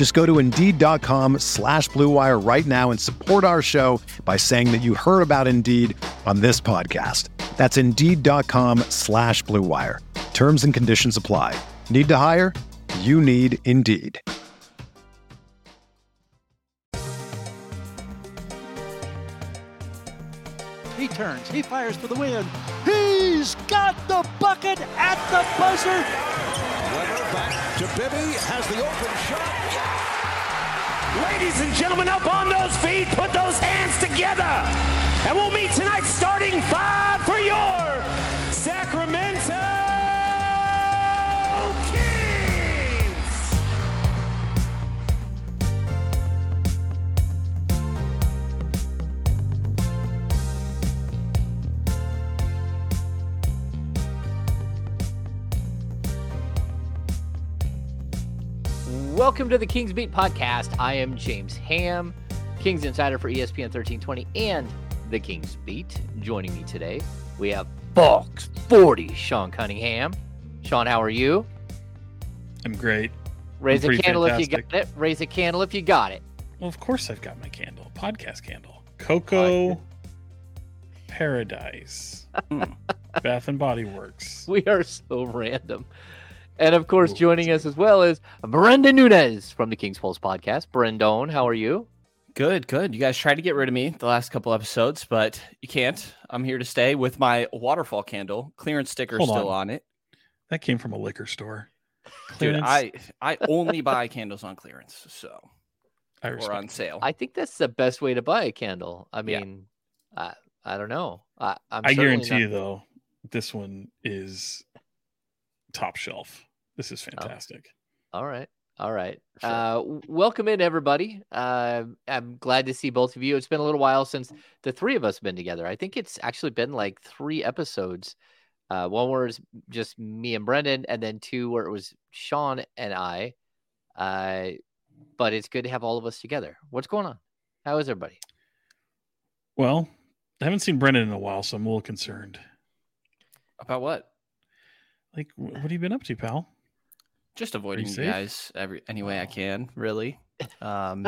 Just go to Indeed.com slash BlueWire right now and support our show by saying that you heard about Indeed on this podcast. That's Indeed.com slash BlueWire. Terms and conditions apply. Need to hire? You need Indeed. He turns. He fires for the win. He's got the bucket at the buzzer. Bibby. Has the open shot. Ladies and gentlemen, up on those feet, put those hands together. And we'll meet tonight starting five for your Welcome to the Kings Beat podcast. I am James Ham, Kings Insider for ESPN 1320 and the Kings Beat. Joining me today, we have Fox 40, Sean Cunningham. Sean, how are you? I'm great. Raise a pretty candle if you got it. Raise a candle if you got it. Well, of course I've got my candle, podcast candle. Cocoa Paradise. Bath and Body Works. We are so random. And of course, joining us as well is Brenden Nunes from the Kings Pulse podcast. Brenden, how are you? Good, good. You guys tried to get rid of me the last couple episodes, but you can't. I'm here to stay with my waterfall candle. Clearance sticker Hold still on. on. it. That came from a liquor store. Dude, Clearance. I I only buy candles on clearance, so I or on sale. I think that's the best way to buy a candle. I Yeah. mean, I, I don't know. I, I'm I guarantee not- you though, this one is top shelf. This Oh. is fantastic. All right. All right. Sure. Uh, welcome in, everybody. Uh, I'm glad to see both of you. It's been a little while since the three of us have been together. I think it's actually been like three episodes. Uh, one where it's just me and Brenden, and then two where it was Sean and I. Uh, but it's good to have all of us together. What's going on? How is everybody? Well, I haven't seen Brenden in a while, so I'm a little concerned. About what? Like, what have you been up to, pal? Just avoiding you safe? guys every any way I can, really. Um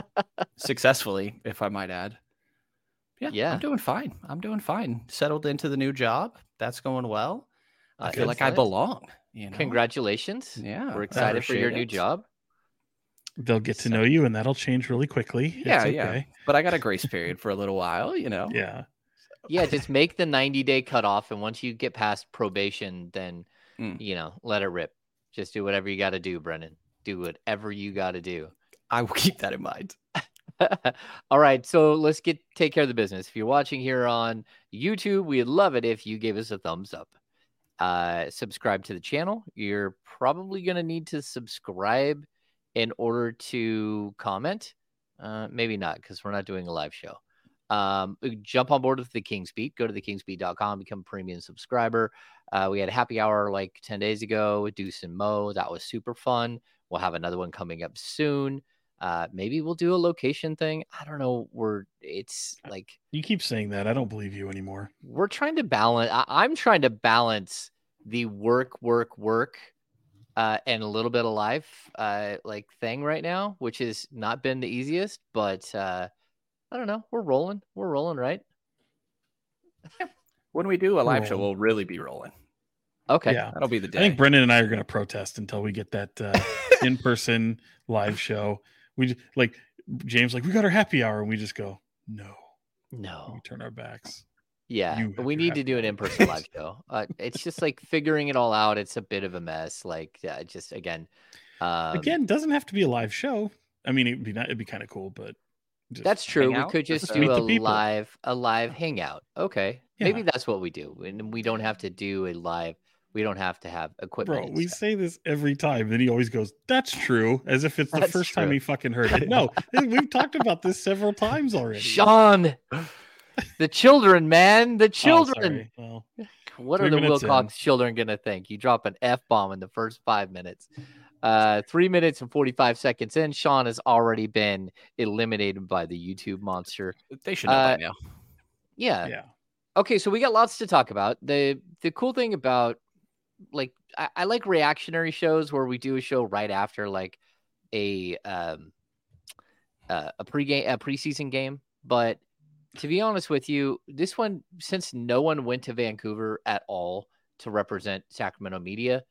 successfully, if I might add. Yeah, Yeah. I'm doing fine. I'm doing fine. Settled into the new job. That's going well. I feel Good. like I belong. You know? Congratulations. Yeah, We're excited for your appreciate new job. They'll get to So- know you, and that'll change really quickly. It's Yeah, yeah. But I got a grace period for a little while, you know. Yeah. Yeah, just make the 90 day cutoff. And once you get past probation, then, Mm. you know, let it rip. Just do whatever you got to do, Brenden. Do whatever you got to do. I will keep that in mind. All right, so let's get take care of the business. If you're watching here on YouTube, we'd love it if you gave us a thumbs up. Uh, subscribe to the channel. You're probably going to need to subscribe in order to comment. Uh, maybe not because we're not doing a live show. Um, jump on board with the King's Beat. Go to thekingsbeat.com, become a premium subscriber. Uh, we had a happy hour like 10 days ago with Deuce and Mo. That was super fun. We'll have another one coming up soon. Uh, maybe we'll do a location thing. I don't know. We're it's like You keep saying that. I don't believe you anymore. we're trying to balance. I, I'm trying to balance the work, work, work, uh, and a little bit of life, uh, like thing right now, which has not been the easiest. But uh, I don't know. We're rolling. We're rolling, right? When we do a live show, we'll really be rolling. Okay. Yeah. That'll be the day. I think Brenden and I are going to protest until we get that uh, in-person live show. We just, like James, like we got our happy hour, and we just go no. No. We turn our backs. Yeah, but we need to to do an in-person live show. Uh, it's just like figuring it all out. It's a bit of a mess. Like, uh, just again, um, Again, doesn't have to be a live show. I mean, it'd be not, it'd be kind of cool, but just, That's true. We could Just just do a live a live hangout. Okay. Maybe that's what we do. And we don't have to do a live we don't have to have equipment. bro. We stuff. say this every time, then he always goes, "That's true," as if it's the That's first time he fucking heard it. No, we've talked about this several times already. Sean the children, man. The Oh, children. sorry. Well, what are the minutes in. Wilcox children gonna think? You drop an F bomb in the first five minutes. Uh three minutes and 45 seconds in. Sean has already been eliminated by the YouTube monster. They should know Uh, by now. Yeah. yeah. okay so we got lots to talk about the the cool thing about like I, I like reactionary shows where we do a show right after like a um uh, a pregame a preseason game but to be honest with you this one since no one went to vancouver at all to represent sacramento media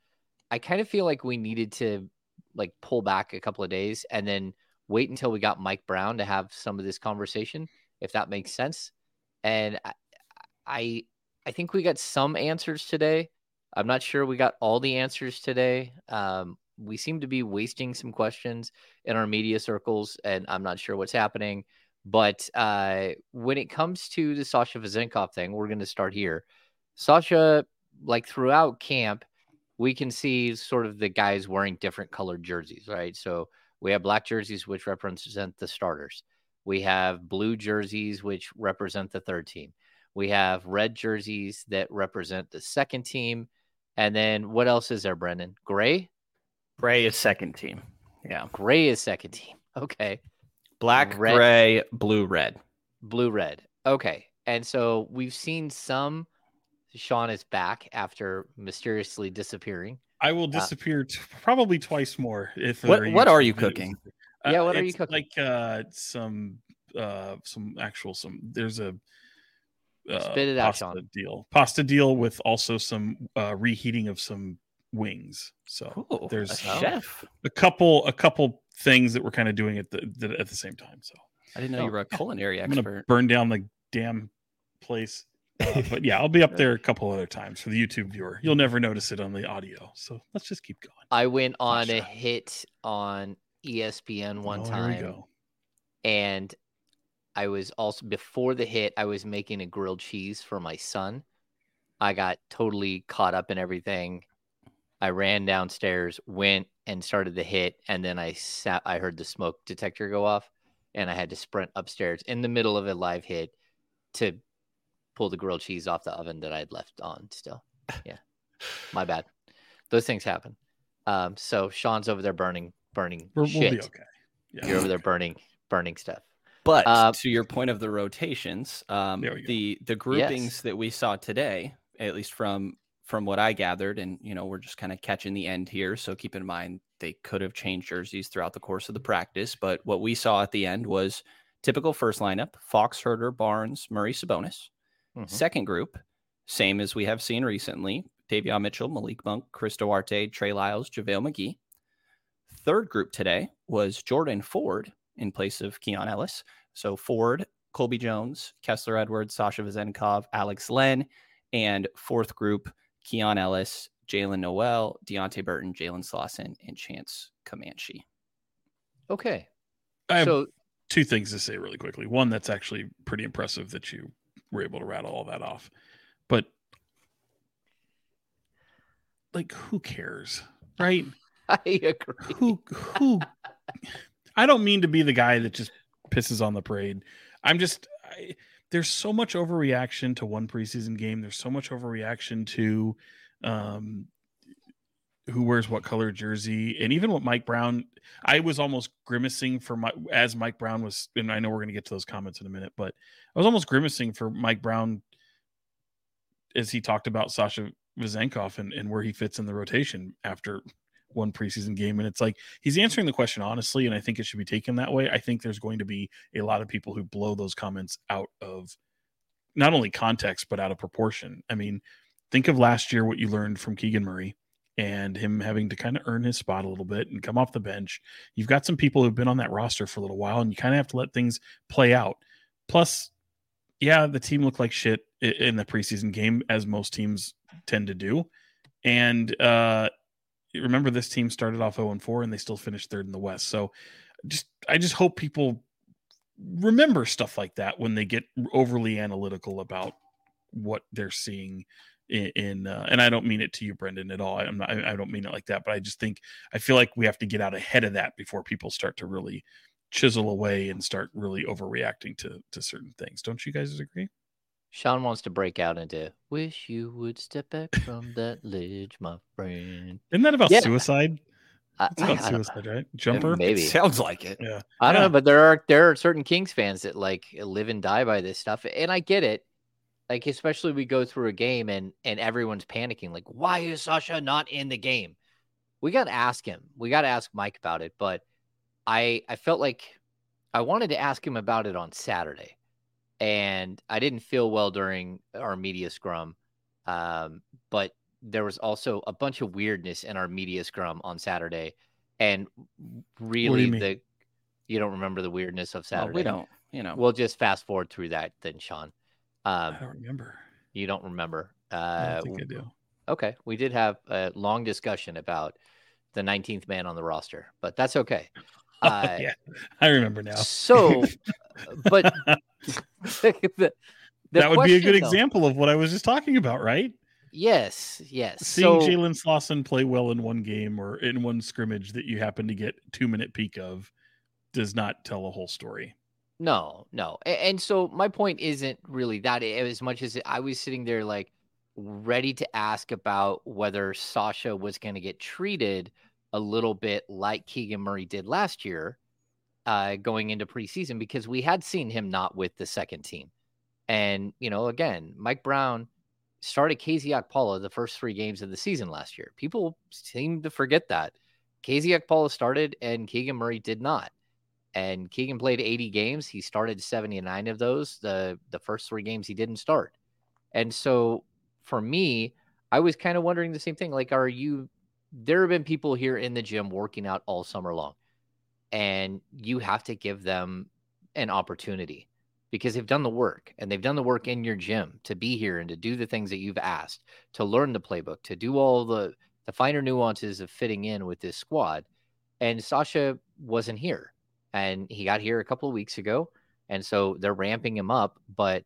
i kind of feel like we needed to like pull back a couple of days and then wait until we got mike brown to have some of this conversation if that makes sense and I, I I think we got some answers today. I'm not sure we got all the answers today. Um, we seem to be wasting some questions in our media circles, and I'm not sure what's happening. But uh, when it comes to the Sasha Vezenkov thing, we're going to start here. Sasha, like throughout camp, we can see sort of the guys wearing different colored jerseys, right? So we have black jerseys, which represent the starters. We have blue jerseys, which represent the third team. We have red jerseys that represent the second team. And then what else is there, Brenden? Gray? Gray is second team. Yeah. Gray is second team. Okay. Black, Red. gray, blue, red. Blue, red. Okay. And so we've seen some. Sean is back after mysteriously disappearing. I will disappear t- probably twice more. If What- what are you videos. cooking? Yeah, what are you cooking? Like uh, some uh, some actual some. There's a uh, Spit it out, pasta Sean. deal. Pasta deal with also some uh, reheating of some wings. So Ooh, there's a chef. a couple a couple things that we're kind of doing at the, the at the same time. So I didn't know Oh, you were a culinary I'm gonna expert. burn down the damn place. Uh, but yeah, I'll be up there a couple other times for the YouTube viewer. You'll never notice it on the audio. So let's just keep going. I went on a Sasha. hit on ESPN one Oh, Here time. we go. and I was also before the hit, I was making a grilled cheese for my son. I got totally caught up in everything. I ran downstairs, went and started the hit, and then I sat. I heard the smoke detector go off, and I had to sprint upstairs in the middle of a live hit to pull the grilled cheese off the oven that I'd left on. Still, yeah, my bad. Those things happen. Um, so Sean's over there burning, burning We're, shit. we'll be okay. Yeah. You're over there burning, burning stuff. But Uh, to your point of the rotations, um, There we go. the the groupings that we saw today, at least from from what I gathered, and you know, we're just kind of catching the end here. So keep in mind they could have changed jerseys throughout the course of the practice, but what we saw at the end was typical first lineup: Fox, Huerter, Barnes, Murray, Sabonis. Mhm. Second group, same as we have seen recently: Davion Mitchell, Malik Monk, Chris Duarte, Trey Lyles, JaVale McGee. Third group today was Jordan Ford in place of Keon Ellis. So Ford, Colby Jones, Kessler Edwards, Sasha Vezenkov, Alex Len, and fourth group, Keon Ellis, Jalen Noel, Deonte Burton, Jalen Slawson, and Chance Comanche. Okay. I have so two things to say really quickly. One, that's actually pretty impressive that you were able to rattle all that off. But like who cares? Right? I agree. Who who I don't mean to be the guy that just pisses on the parade. I'm just I, there's so much overreaction to one preseason game. There's so much overreaction to um who wears what color jersey and even what Mike Brown I was almost grimacing for my as Mike Brown was and I know we're going to get to those comments in a minute but I was almost grimacing for Mike Brown as he talked about Sasha Vezenkov and, and where he fits in the rotation after one preseason game and it's like he's answering the question honestly and I think it should be taken that way I think there's going to be a lot of people who blow those comments out of not only context but out of proportion I mean think of last year what you learned from Keegan Murray and him having to kind of earn his spot a little bit and come off the bench. You've got some people who've been on that roster for a little while, and you kind of have to let things play out. Plus, yeah, the team looked like shit in the preseason game, as most teams tend to do. And uh, remember, this team started off 0 and 4, and they still finished third in the West. So, just I just hope people remember stuff like that when they get overly analytical about what they're seeing in, in uh, and I don't mean it to you, Brenden, at all. I'm not, I, don't mean it like that, but I just think I feel like we have to get out ahead of that before people start to really chisel away and start really overreacting to to certain things. Don't you guys agree? Sean wants to break out into "Wish you would step back from that ledge, my friend." Isn't that about Yeah. suicide? It's about I don't- suicide, right? Jumper. maybe. Sounds like it. Yeah. I don't Yeah. know, but there are there are certain Kings fans that like live and die by this stuff, and I get it. Like especially we go through a game and and everyone's panicking, like, why is Sasha not in the game? We got to ask him. We got to ask Mike about it. But I I felt like I wanted to ask him about it on Saturday, and I didn't feel well during our media scrum. Um, but there was also a bunch of weirdness in our media scrum on Saturday, and really mean? the you don't remember the weirdness of Well, Saturday. we don't, you know. We'll just fast forward through that then, Sean. I Um, don't remember. you don't remember. I Uh, don't think I do. okay, we did have a long discussion about the 19th man on the roster, but that's okay. Uh, yeah, I remember now. So, but the, the that would be a good though- example of what I was just talking about, right? Yes, yes. Seeing so, Jalen Slawson play well in one game or in one scrimmage that you happen to get two minute peak of does not tell a whole story. No, no. And so my point isn't really that as much as I was sitting there like ready to ask about whether Sasha was going to get treated a little bit like Keegan Murray did last year uh, going into preseason because we had seen him not with the second team. And, you know, again, Mike Brown started KZ Okpala the first three games of the season last year. People seem to forget that. KZ Okpala started and Keegan Murray did not and Keegan played 80 games. He started 79 of those. The the first three games he didn't start. And so for me, I was kind of wondering the same thing. Like, are you there have been people here in the gym working out all summer long, and you have to give them an opportunity because they've done the work and they've done the work in your gym to be here and to do the things that you've asked, to learn the playbook, to do all the the finer nuances of fitting in with this squad. And Sasha wasn't here and he got here a couple of weeks ago and so they're ramping him up but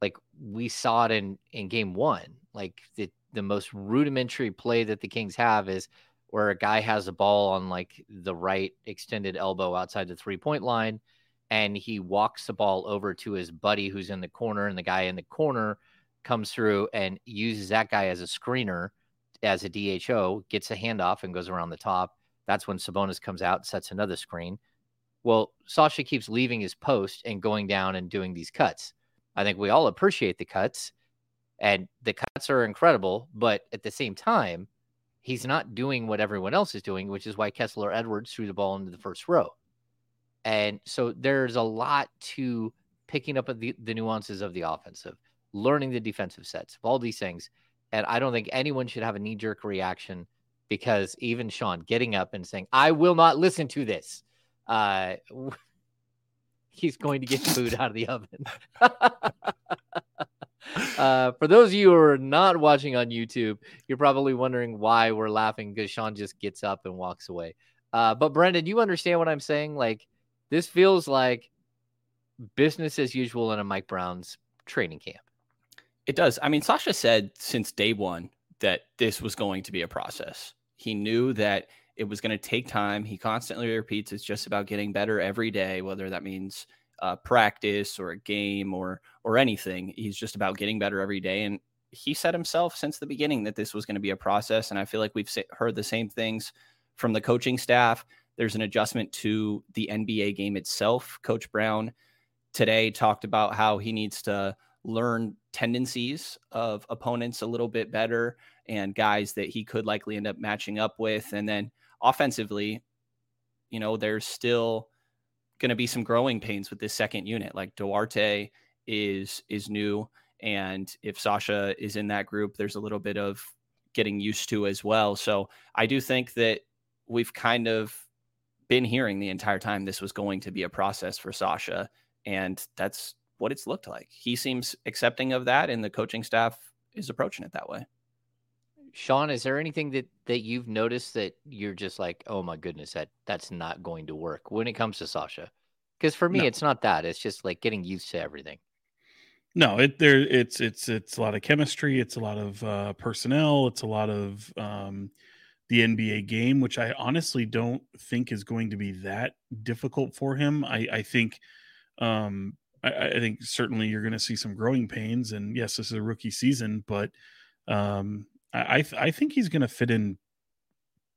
like we saw it in in game 1 like the the most rudimentary play that the Kings have is where a guy has a ball on like the right extended elbow outside the three point line and he walks the ball over to his buddy who's in the corner and the guy in the corner comes through and uses that guy as a screener as a DHO gets a handoff and goes around the top that's when Sabonis comes out and sets another screen well, Sasha keeps leaving his post and going down and doing these cuts. I think we all appreciate the cuts, and the cuts are incredible. But at the same time, he's not doing what everyone else is doing, which is why Kessler Edwards threw the ball into the first row. And so there's a lot to picking up the, the nuances of the offensive, learning the defensive sets, of all these things. And I don't think anyone should have a knee jerk reaction because even Sean getting up and saying, I will not listen to this uh, he's going to get food out of the oven. uh, for those of you who are not watching on YouTube, you're probably wondering why we're laughing because Sean just gets up and walks away. Uh, but Brenden, you understand what I'm saying? Like, this feels like business as usual in a Mike Brown's training camp. It does. I mean, Sasha said since day one that this was going to be a process. He knew that it was going to take time. He constantly repeats it's just about getting better every day, whether that means uh, practice or a game or or anything. He's just about getting better every day. And he said himself since the beginning that this was going to be a process. And I feel like we've heard the same things from the coaching staff. There's an adjustment to the NBA game itself. Coach Brown today talked about how he needs to learn tendencies of opponents a little bit better and guys that he could likely end up matching up with. And then offensively, you know, there's still going to be some growing pains with this second unit. Like Duarte is is new, and if Sasha is in that group, there's a little bit of getting used to as well. So I do think that we've kind of been hearing the entire time this was going to be a process for Sasha, and that's what it's looked like. He seems accepting of that, and the coaching staff is approaching it that way. Sean, is there anything that that you've noticed that you're just like, oh my goodness, that that's not going to work when it comes to Sasha? Because for me, No. it's not that. It's just like getting used to everything. No, it there it's it's it's a lot of chemistry, it's a lot of uh personnel, it's a lot of um the NBA game, which I honestly don't think is going to be that difficult for him. I, I think um I, I think certainly you're gonna see some growing pains and yes, this is a rookie season, but um I th- I think he's gonna fit in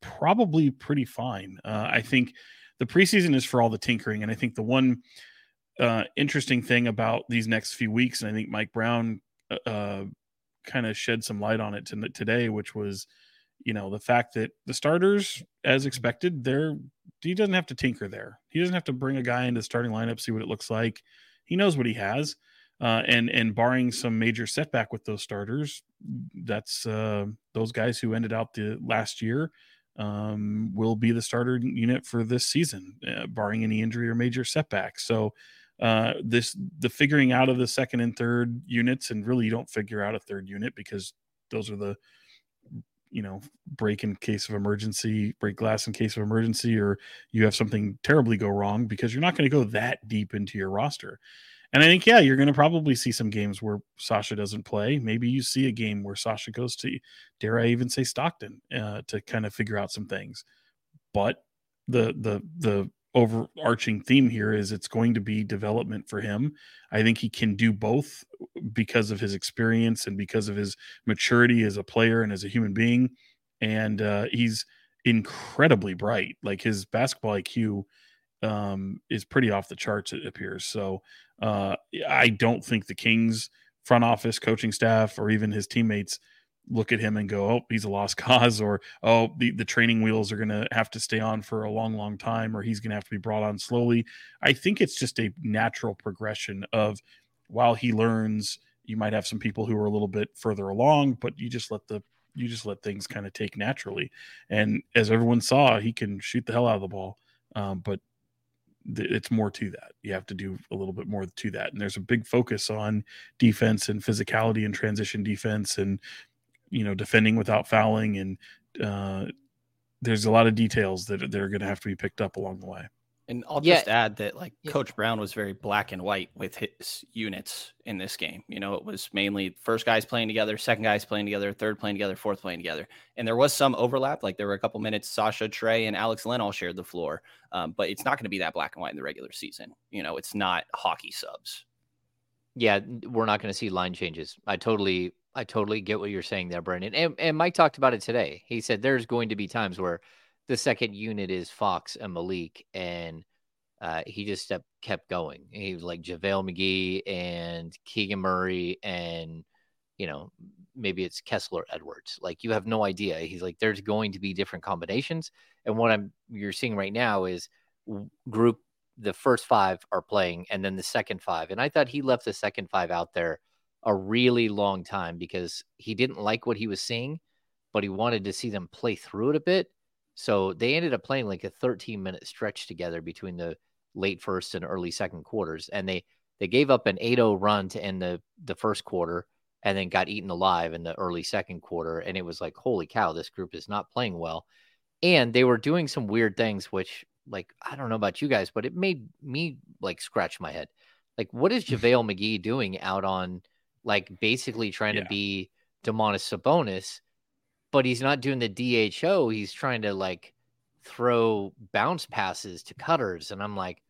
probably pretty fine. Uh I think the preseason is for all the tinkering, and I think the one uh, interesting thing about these next few weeks, and I think Mike Brown uh, uh, kind of shed some light on it to, today, which was, you know, the fact that the starters, as expected, they're he doesn't have to tinker there. He doesn't have to bring a guy into the starting lineup, see what it looks like. He knows what he has, uh, and and barring some major setback with those starters, that's uh, those guys who ended out the last year um, will be the starter unit for this season, uh, barring any injury or major setback. So uh, this the figuring out of the second and third units, and really you don't figure out a third unit because those are the you know break in case of emergency, break glass in case of emergency, or you have something terribly go wrong because you're not going to go that deep into your roster. And I think, yeah, you're going to probably see some games where Sasha doesn't play. Maybe you see a game where Sasha goes to, dare I even say, Stockton uh, to kind of figure out some things. But the the the overarching theme here is it's going to be development for him. I think he can do both because of his experience and because of his maturity as a player and as a human being. And uh, he's incredibly bright. Like his basketball IQ um, is pretty off the charts, it appears. So uh, I don't think the Kings front office, coaching staff, or even his teammates look at him and go, "Oh, he's a lost cause," or "Oh, the, the training wheels are going to have to stay on for a long, long time," or he's going to have to be brought on slowly. I think it's just a natural progression of while he learns. You might have some people who are a little bit further along, but you just let the you just let things kind of take naturally. And as everyone saw, he can shoot the hell out of the ball, um, but it's more to that. You have to do a little bit more to that. And there's a big focus on defense and physicality and transition defense and you know defending without fouling and uh, there's a lot of details that, that are going to have to be picked up along the way. And I'll Yeah. just add that like Yeah. Coach Brown was very black and white with his units in this game. You know, it was mainly first guys playing together, second guys playing together, third playing together, fourth playing together. And there was some overlap. Like there were a couple minutes Sasha, Trey, and Alex Len all shared the floor. Um, but it's not going to be that black and white in the regular season. You know, it's not hockey subs. Yeah, we're not going to see line changes. I totally, I totally get what you're saying there, Brenden. And, and Mike talked about it today. He said there's going to be times where the second unit is Fox and Malik, and uh, he just kept kept going. He was like JaVale McGee and Keegan Murray, and you know maybe it's Kessler Edwards. Like you have no idea. He's like there's going to be different combinations, and what I'm you're seeing right now is group the first five are playing and then the second five. And I thought he left the second five out there a really long time because he didn't like what he was seeing, but he wanted to see them play through it a bit. So they ended up playing like a 13 minute stretch together between the late first and early second quarters. And they they gave up an 8-0 run to end the the first quarter and then got eaten alive in the early second quarter. And it was like, holy cow, this group is not playing well. And they were doing some weird things, which like I don't know about you guys, but it made me like scratch my head. Like, what is JaVale McGee doing out on like basically trying Yeah. to be Domantas Sabonis, but he's not doing the DHO. He's trying to like throw bounce passes to cutters. And I'm like,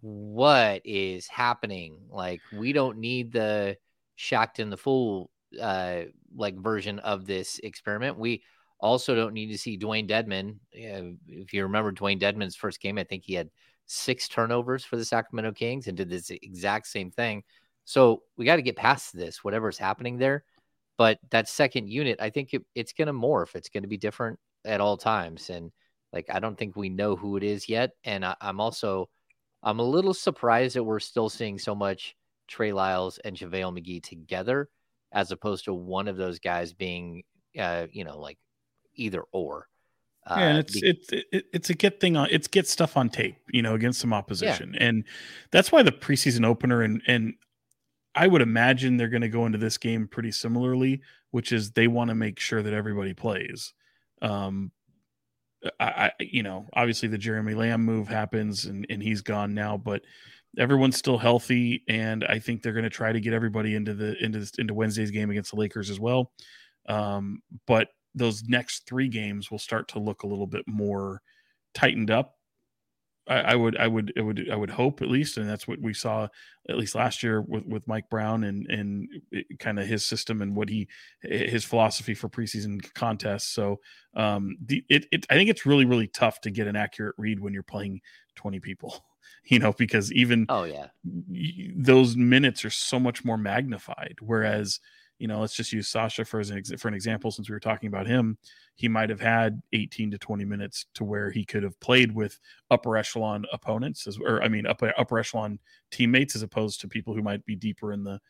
what is happening? Like, we don't need the Shaqtin' a Fool uh like version of this experiment. We also don't need to see Dewayne Dedmon. Uh, if you remember Dewayne Dedmon's first game, I think he had six turnovers for the Sacramento Kings and did this exact same thing. So we got to get past this, whatever's happening there. But that second unit, I think it, it's going to morph. It's going to be different at all times. And like, I don't think we know who it is yet. And I, I'm also, I'm a little surprised that we're still seeing so much Trey Lyles and JaVale McGee together as opposed to one of those guys being, uh, you know, like either or. Uh, yeah, and it's be- it's it, it's a get thing on it's get stuff on tape, you know, against some opposition, yeah. and that's why the preseason opener and and I would imagine they're going to go into this game pretty similarly, which is they want to make sure that everybody plays. Um, I, I, you know, obviously the Jeremy Lamb move happens and, and he's gone now, but everyone's still healthy, and I think they're going to try to get everybody into the into this, into Wednesday's game against the Lakers as well. Um, but those next three games will start to look a little bit more tightened up. I, I would, I would, I would, I would hope at least, and that's what we saw at least last year with with Mike Brown and and kind of his system and what he his philosophy for preseason contests. So, um, the it, it I think it's really really tough to get an accurate read when you're playing 20 people. you know, because even oh yeah, those minutes are so much more magnified. Whereas, you know, let's just use Sasha for an for an example, since we were talking about him, he might have had 18 to 20 minutes to where he could have played with upper echelon opponents, as or I mean upper upper echelon teammates, as opposed to people who might be deeper in the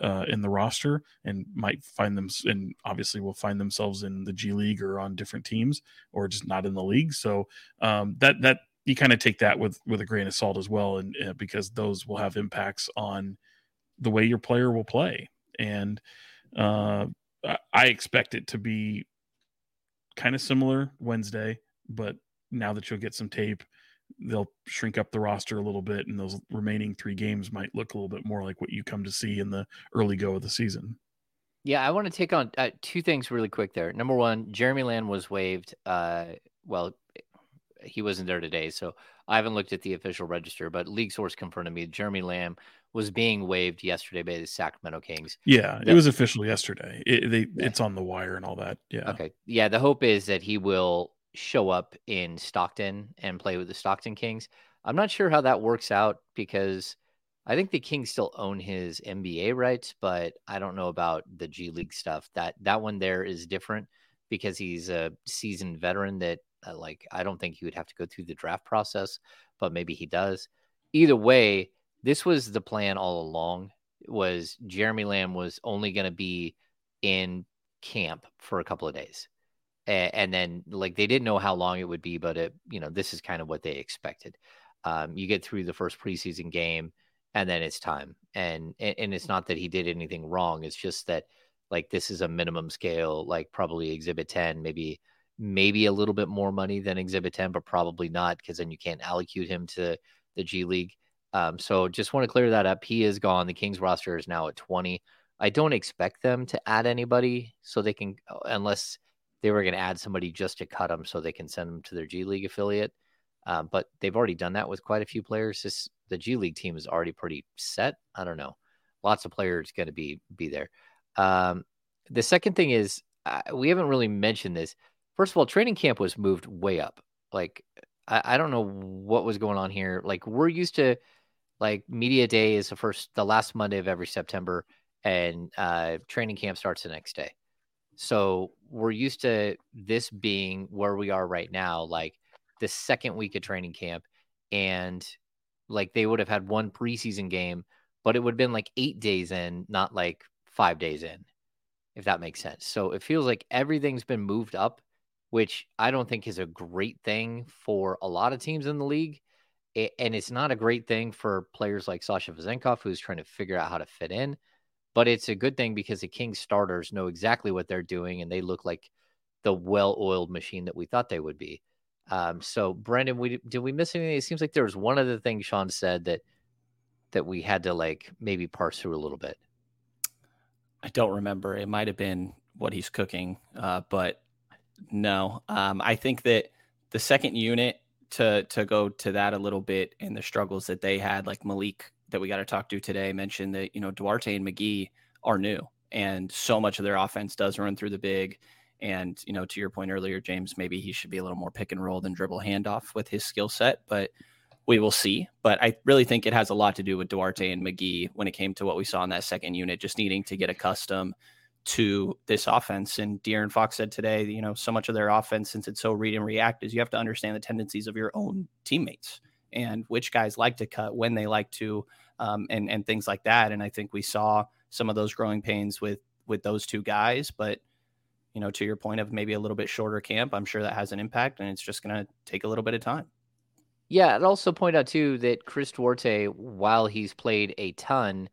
uh, in the roster and might find them and obviously will find themselves in the G League or on different teams or just not in the league. So um, that that you kind of take that with with a grain of salt as well, and uh, because those will have impacts on the way your player will play. And uh, I expect it to be kind of similar Wednesday, but now that you'll get some tape, they'll shrink up the roster a little bit, and those remaining three games might look a little bit more like what you come to see in the early go of the season. Yeah, I want to take on uh, two things really quick there. Number one, Jeremy Lamb was waived. Uh, well, he wasn't there today, so I haven't looked at the official register. But league source confirmed to me Jeremy Lamb was being waived yesterday by the Sacramento Kings. Yeah, it was official yesterday. It, they, yeah. It's on the wire and all that. Yeah. Okay. Yeah, the hope is that he will show up in Stockton and play with the Stockton Kings. I'm not sure how that works out because I think the Kings still own his NBA rights, but I don't know about the G League stuff. That that one there is different because he's a seasoned veteran that uh, like, I don't think he would have to go through the draft process, but maybe he does. Either way, this was the plan all along. Was Jeremy Lamb was only going to be in camp for a couple of days, and, and, then like they didn't know how long it would be, but it you know this is kind of what they expected. Um, you get through the first preseason game, and then it's time. And and it's not that he did anything wrong. It's just that like this is a minimum scale, like probably Exhibit Ten, maybe maybe a little bit more money than Exhibit 10, but probably not because then you can't allocate him to the G League. Um, so just want to clear that up. He is gone. The Kings roster is now at 20. I don't expect them to add anybody so they can, uh, unless they were going to add somebody just to cut them so they can send them to their G League affiliate. Um, but they've already done that with quite a few players. This, the G League team is already pretty set. I don't know. Lots of players going to be be there. Um, the second thing is uh, we haven't really mentioned this. First of all, training camp was moved way up. Like I, I don't know what was going on here. Like we're used to like media day is the first the last Monday of every September and uh training camp starts the next day. So we're used to this being where we are right now, like the second week of training camp, and like they would have had one preseason game, but it would have been like eight days in, not like five days in, if that makes sense. So it feels like everything's been moved up which I don't think is a great thing for a lot of teams in the league. And it's not a great thing for players like Sasha Vezenkov, who's trying to figure out how to fit in. But it's a good thing because the Kings starters know exactly what they're doing and they look like the well oiled machine that we thought they would be. Um, so, Brenden, we did we miss anything? It seems like there was one other thing Sean said that that we had to like maybe parse through a little bit. I don't remember. It might have been what he's cooking, uh, but no, um, I think that the second unit to to go to that a little bit and the struggles that they had, like Malik that we got to talk to today, mentioned that you know Duarte and McGee are new, and so much of their offense does run through the big. And you know, to your point earlier, James, maybe he should be a little more pick and roll than dribble handoff with his skill set, but we will see. But I really think it has a lot to do with Duarte and McGee when it came to what we saw in that second unit, just needing to get accustomed to this offense. And De'Aaron Fox said today, you know, so much of their offense, since it's so read and react, is you have to understand the tendencies of your own teammates and which guys like to cut, when they like to, um, and and things like that. And I think we saw some of those growing pains with with those two guys, but you know, to your point of maybe a little bit shorter camp, I'm sure that has an impact and it's just going to take a little bit of time. Yeah, I'd also point out too that Chris Duarte, while he's played a ton,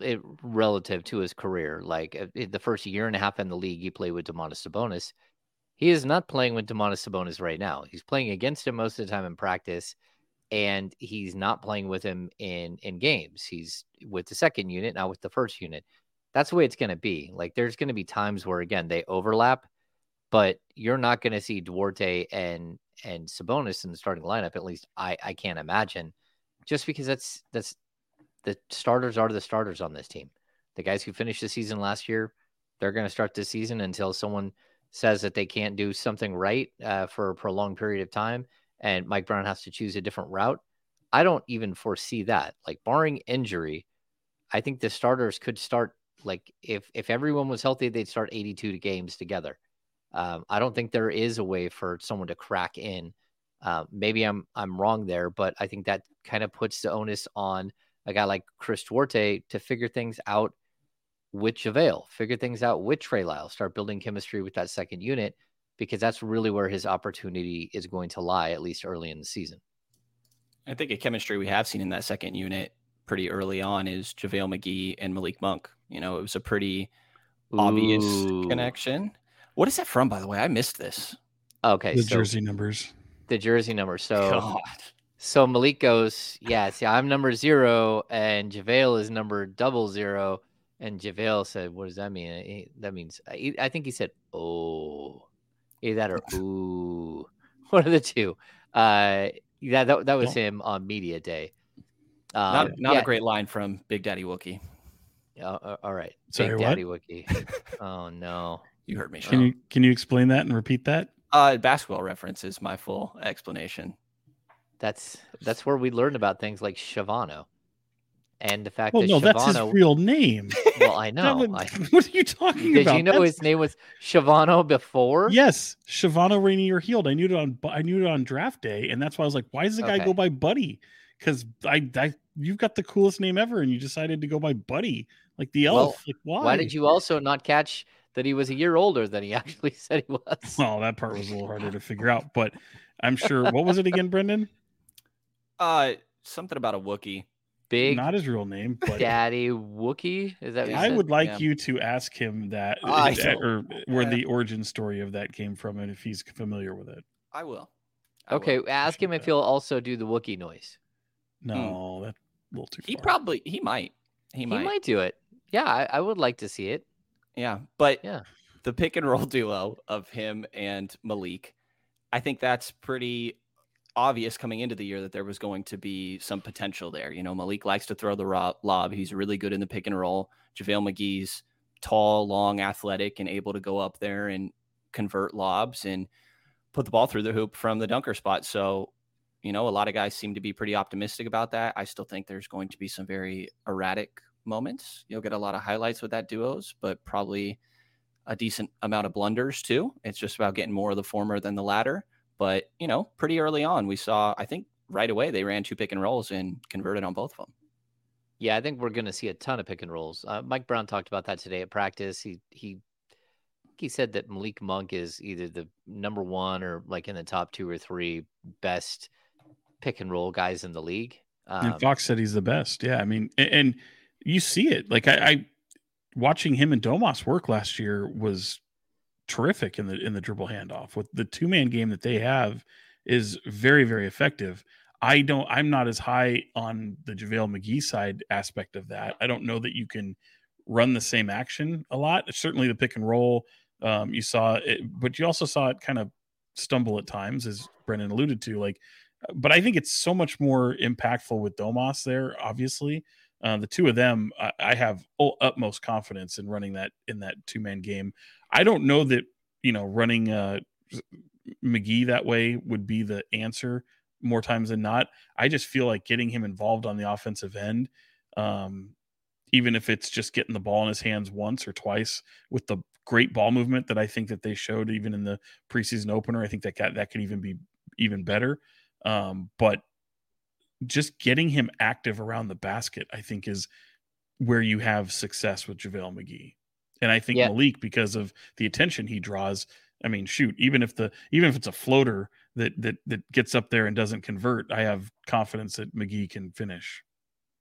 it, relative to his career, like uh, the first year and a half in the league, he played with Domantas Sabonis. He is not playing with Domantas Sabonis right now. He's playing against him most of the time in practice, and he's not playing with him in in games. He's with the second unit, not with the first unit. That's the way it's going to be. Like there's going to be times where again they overlap, but you're not going to see Duarte and and Sabonis in the starting lineup. At least I I can't imagine, just because that's that's the starters are the starters on this team. The guys who finished the season last year, they're going to start this season until someone says that they can't do something right uh, for a prolonged period of time, and Mike Brown has to choose a different route. I don't even foresee that. Like barring injury, I think the starters could start like if if everyone was healthy, they'd start 82 games together. Um, I don't think there is a way for someone to crack in. Uh, maybe I'm I'm wrong there, but I think that kind of puts the onus on a guy like Chris Duarte to figure things out with JaVale, figure things out with Trey Lyle, start building chemistry with that second unit, because that's really where his opportunity is going to lie, at least early in the season. I think a chemistry we have seen in that second unit pretty early on is JaVale McGee and Malik Monk. You know, it was a pretty Ooh. obvious connection. What is that from, by the way? I missed this. Okay. The so jersey numbers. The jersey numbers. So God. So Malik goes, yeah, see, I'm number zero and JaVale is number double zero. And JaVale said, what does that mean? That means, I think he said, oh, either that or ooh. One of the two. Uh, yeah, that, that was him on media day. Um, not not yeah. a great line from Big Daddy Wookie. Uh, all right, Sorry, Big what? Daddy Wookie. oh no, you heard me. Can you can you explain that and repeat that? Uh, basketball reference is my full explanation. That's that's where we learned about things like Chavano. And the fact well, that no, Chavano, that's his real name. Well, I know. Would, I, what are you talking did about? Did you know that's... his name was Chavano before? Yes, Chavano Rainier Hield. I knew it on I knew it on draft day, and that's why I was like, why does the guy go by Buddy? Because I, I, you've got the coolest name ever, and you decided to go by Buddy, like the elf. Well, like, why? Why did you also not catch that he was a year older than he actually said he was? Well, that part was a little harder to figure out, but I'm sure. What was it again, Brenden? Uh, something about a Wookie. Big, not his real name, but Daddy Wookie. Is that? I would like yeah. you to ask him that, that or where the origin story of that came from, and if he's familiar with it. I will. I okay, will. ask him if he'll also do the Wookie noise. No, hmm. that's a little too. He far. probably he might. He, might. he might. might do it. Yeah, I, I would like to see it. Yeah, but yeah, the pick and roll duo of him and Malik, I think that's pretty obvious coming into the year that there was going to be some potential there. You know, Malik likes to throw the lob. He's really good in the pick and roll. JaVale McGee's tall, long, athletic, and able to go up there and convert lobs and put the ball through the hoop from the dunker spot. So, you know, a lot of guys seem to be pretty optimistic about that. I still think there's going to be some very erratic moments. You'll get a lot of highlights with that duos, but probably a decent amount of blunders too. It's just about getting more of the former than the latter. But, you know, pretty early on, we saw, I think right away, they ran two pick and rolls and converted on both of them. Yeah, I think we're going to see a ton of pick and rolls. Uh, Mike Brown talked about that today at practice. He, he, he said that Malik Monk is either the number one or like in the top two or three best pick and roll guys in the league. Um, and Fox said he's the best. Yeah. I mean, and, and you see it. Like I, I, watching him and Domas work last year was terrific in the in the dribble handoff. With the two man game that they have is very very effective. I don't. I'm not as high on the JaVale McGee side aspect of that. I don't know that you can run the same action a lot. Certainly the pick and roll. Um, you saw it, but you also saw it kind of stumble at times, as Brenden alluded to. Like, but I think it's so much more impactful with Domas there. Obviously, uh, the two of them, I, I have utmost confidence in running that in that two man game. I don't know that you know running uh, McGee that way would be the answer more times than not. I just feel like getting him involved on the offensive end, um, even if it's just getting the ball in his hands once or twice with the great ball movement that I think that they showed even in the preseason opener. I think that got, that could even be even better. Um, but just getting him active around the basket, I think, is where you have success with JaVale McGee. And I think Yeah. Malik, because of the attention he draws, I mean, shoot, even if the even if it's a floater that that that gets up there and doesn't convert, I have confidence that McGee can finish.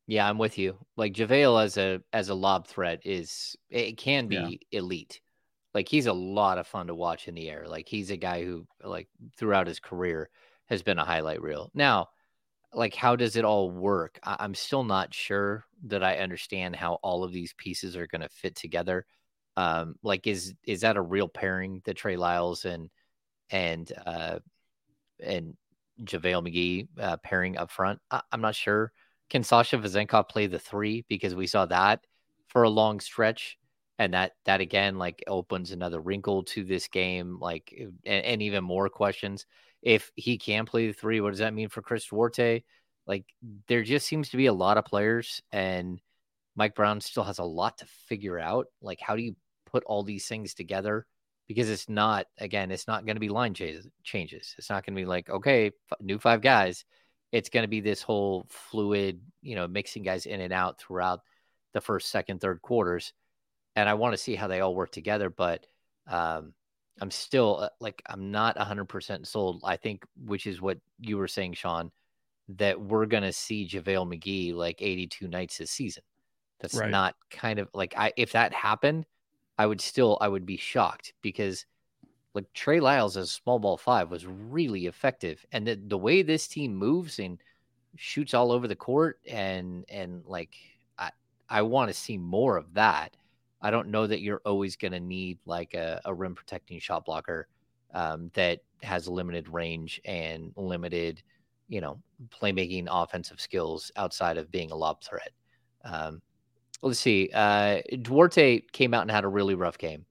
Yeah, I'm with you. Like JaVale as a as a lob threat is it can be Yeah. elite. Like he's a lot of fun to watch in the air. Like he's a guy who like throughout his career has been a highlight reel. Now, like how does it all work? I- I'm still not sure that I understand how all of these pieces are going to fit together. Um, like is is that a real pairing that Trey Lyles and and uh and JaVale McGee uh, pairing up front? I- I'm not sure. Can Sasha Vezenkov play the three? Because we saw that for a long stretch. And that that again like opens another wrinkle to this game, like and, and even more questions. If he can play the three, what does that mean for Chris Duarte? Like there just seems to be a lot of players, and Mike Brown still has a lot to figure out. Like how do you put all these things together? Because it's not again, it's not going to be line changes. It's not going to be like okay, f- new five guys it's going to be this whole fluid, you know, mixing guys in and out throughout the first, second, third quarters. And I want to see how they all work together. But um, I'm still uh, like, I'm not 100% sold. I think, which is what you were saying, Sean, that we're going to see JaVale McGee like 82 nights this season. That's Right. not kind of like, I, if that happened, I would still, I would be shocked because like Trey Lyles as small ball five was really effective, and the the way this team moves and shoots all over the court, and and like I I want to see more of that. I don't know that you're always going to need like a, a rim protecting shot blocker um, that has limited range and limited, you know, playmaking offensive skills outside of being a lob threat. Um, let's see. Uh, Duarte came out and had a really rough game.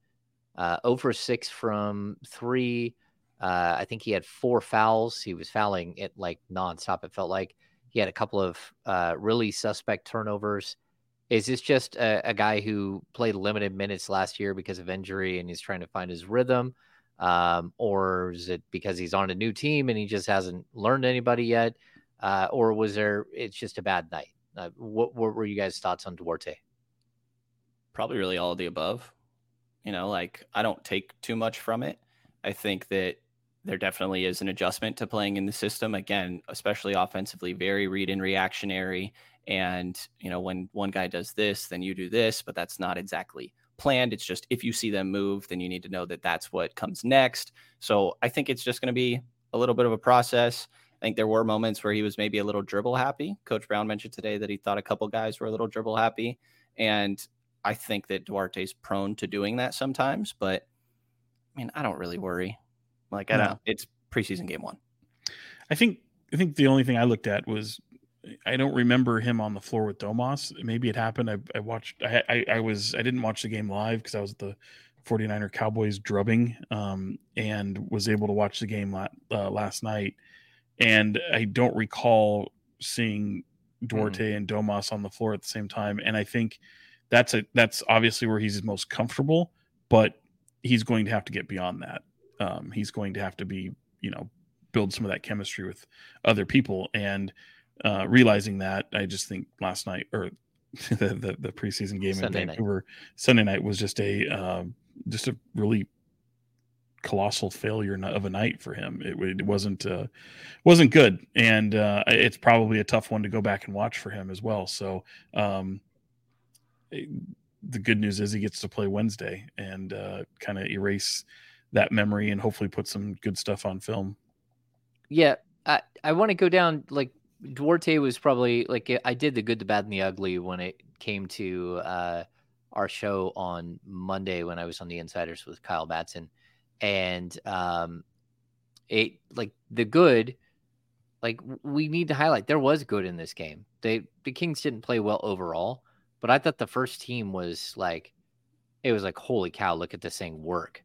Uh, over six from three. Uh, I think he had four fouls. He was fouling it like nonstop. It felt like he had a couple of uh, really suspect turnovers. Is this just a, a guy who played limited minutes last year because of injury and he's trying to find his rhythm? Um, or is it because he's on a new team and he just hasn't learned anybody yet? Uh, or was there, it's just a bad night? Uh, what, what were you guys' thoughts on Duarte? probably really all of the above. You know, like I don't take too much from it. I think that there definitely is an adjustment to playing in the system. Again, especially offensively, very read and reactionary. And, you know, when one guy does this, then you do this, but that's not exactly planned. It's just if you see them move, then you need to know that that's what comes next. So I think it's just going to be a little bit of a process. I think there were moments where he was maybe a little dribble happy. Coach Brown mentioned today that he thought a couple guys were a little dribble happy. And I think that Duarte's prone to doing that sometimes, but I mean, I don't really worry. Like, I No. don't, it's preseason game one. I think I think the only thing I looked at was I don't remember him on the floor with Domas. Maybe it happened. I, I watched. I, I I was I didn't watch the game live because I was at the 49er Cowboys drubbing, um, and was able to watch the game la- uh, last night. And I don't recall seeing Duarte and Domas on the floor at the same time. And I think that's a that's obviously where he's most comfortable, but he's going to have to get beyond that. Um, he's going to have to be, you know, build some of that chemistry with other people. And uh, realizing that, I just think last night or the the, the preseason game Sunday in night. Vancouver Sunday night was just a um, just a really colossal failure of a night for him. It, it wasn't uh, wasn't good, and uh, it's probably a tough one to go back and watch for him as well. So um, it- the good news is he gets to play Wednesday and uh, kind of erase that memory and hopefully put some good stuff on film. Yeah, I I want to go down like Duarte was probably like I did the good, the bad, and the ugly when it came to uh, our show on Monday when I was on the Insiders with Kyle Batson, and um, it like the good, like we need to highlight there was good in this game. They the Kings didn't play well overall, but I thought the first team was like it was like holy cow, look at this thing work,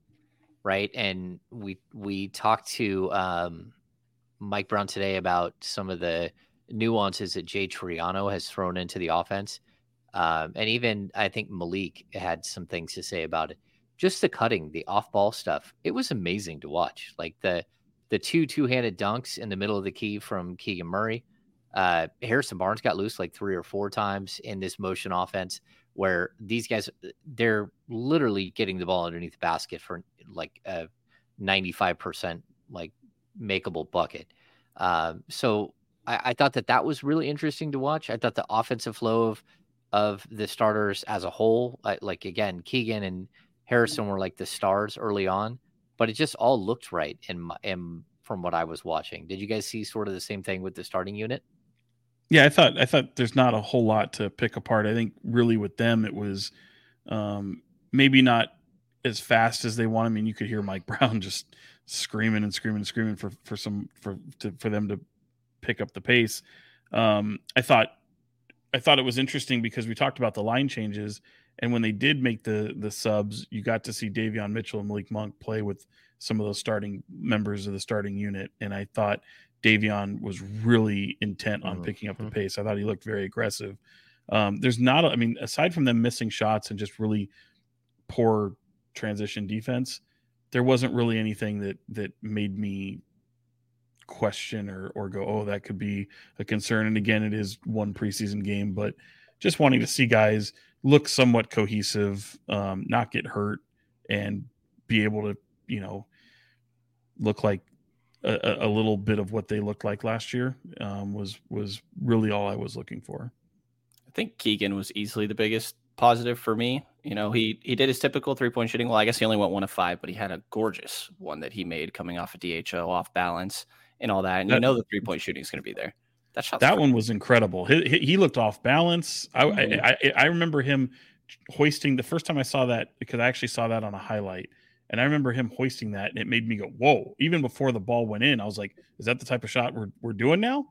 right? And we we talked to um, Mike Brown today about some of the nuances that Jay Triano has thrown into the offense. Um, and even I think Malik had some things to say about it. Just the cutting, the off ball stuff, it was amazing to watch. Like the the two two handed dunks in the middle of the key from Keegan Murray. Uh, Harrison Barnes got loose like three or four times in this motion offense where these guys they're literally getting the ball underneath the basket for like a 95% like makeable bucket. Um, so I, I thought that that was really interesting to watch. I thought the offensive flow of of the starters as a whole, like again, Keegan and Harrison were like the stars early on, but it just all looked right in, my, in from what I was watching. Did you guys see sort of the same thing with the starting unit? Yeah, I thought I thought there's not a whole lot to pick apart. I think really with them it was um, maybe not as fast as they want. I mean, you could hear Mike Brown just screaming and screaming and screaming for for some for to, for them to pick up the pace. Um, I thought I thought it was interesting because we talked about the line changes, and when they did make the the subs, you got to see Davion Mitchell and Malik Monk play with some of those starting members of the starting unit, and I thought Davion was really intent on mm-hmm. picking up the mm-hmm. pace. I thought he looked very aggressive. Um, there's not, I mean, aside from them missing shots and just really poor transition defense, there wasn't really anything that that made me question or or go, oh, that could be a concern. And again, it is one preseason game, but just wanting to see guys look somewhat cohesive, um, not get hurt, and be able to, you know, look like a, a, little bit of what they looked like last year um, was was really all I was looking for. I think Keegan was easily the biggest positive for me. You know, he he did his typical three point shooting. Well, I guess he only went one of five, but he had a gorgeous one that he made coming off a of DHO off balance and all that. And that, you know the three point shooting is going to be there. That shot. That one was incredible. He, he, looked off balance. I, mm-hmm. I, I I remember him hoisting the first time I saw that because I actually saw that on a highlight and I remember him hoisting that, and it made me go, "Whoa!" Even before the ball went in, I was like, "Is that the type of shot we're we're doing now?"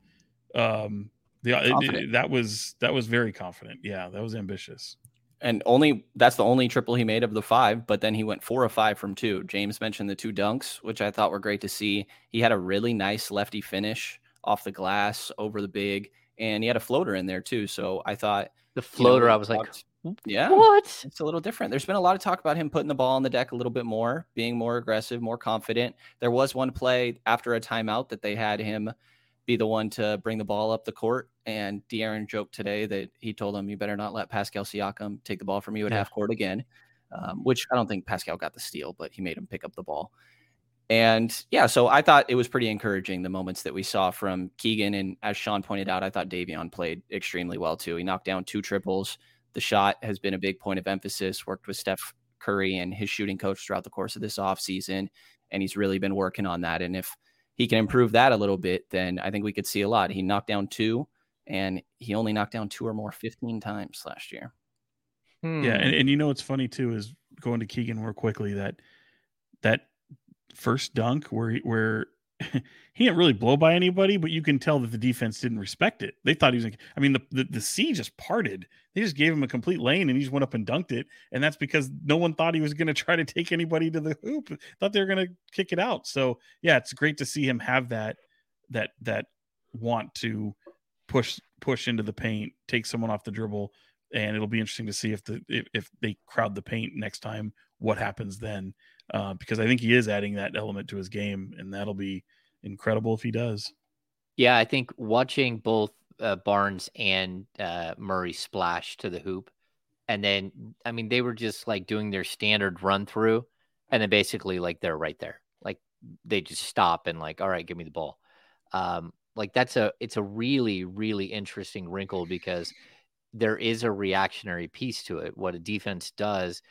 Um, the, it, it, that was that was very confident. Yeah, that was ambitious. And only that's the only triple he made of the five, but then he went four of five from two. James mentioned the two dunks, which I thought were great to see. He had a really nice lefty finish off the glass over the big, and he had a floater in there too. So I thought the floater, you know, I was like, yeah. What? It's a little different. There's been a lot of talk about him putting the ball on the deck a little bit more, being more aggressive, more confident. There was one play after a timeout that they had him be the one to bring the ball up the court. And De'Aaron joked today that he told him, You better not let Pascal Siakam take the ball from you at yeah. half court again, um, which I don't think Pascal got the steal, but he made him pick up the ball. And yeah, so I thought it was pretty encouraging the moments that we saw from Keegan. And as Sean pointed out, I thought Davion played extremely well too. He knocked down two triples the shot has been a big point of emphasis. Worked with Steph Curry and his shooting coach throughout the course of this offseason, and he's really been working on that. And if he can improve that a little bit, then I think we could see a lot. He knocked down two, and he only knocked down two or more 15 times last year. Hmm. Yeah, and, and you know what's funny too is going to Keegan more quickly that that first dunk where he, where he didn't really blow by anybody, but you can tell that the defense didn't respect it. They thought he was like, I mean, the, the, the sea just parted. They just gave him a complete lane and he just went up and dunked it. And that's because no one thought he was going to try to take anybody to the hoop. Thought they were going to kick it out. So yeah, it's great to see him have that, that, that want to push, push into the paint, take someone off the dribble. And it'll be interesting to see if the, if, if they crowd the paint next time, what happens then uh, because I think he is adding that element to his game, and that'll be incredible if he does. Yeah, I think watching both uh, Barnes and uh, Murray splash to the hoop, and then I mean they were just like doing their standard run through, and then basically like they're right there, like they just stop and like, all right, give me the ball. Um, like that's a it's a really really interesting wrinkle because there is a reactionary piece to it. What a defense does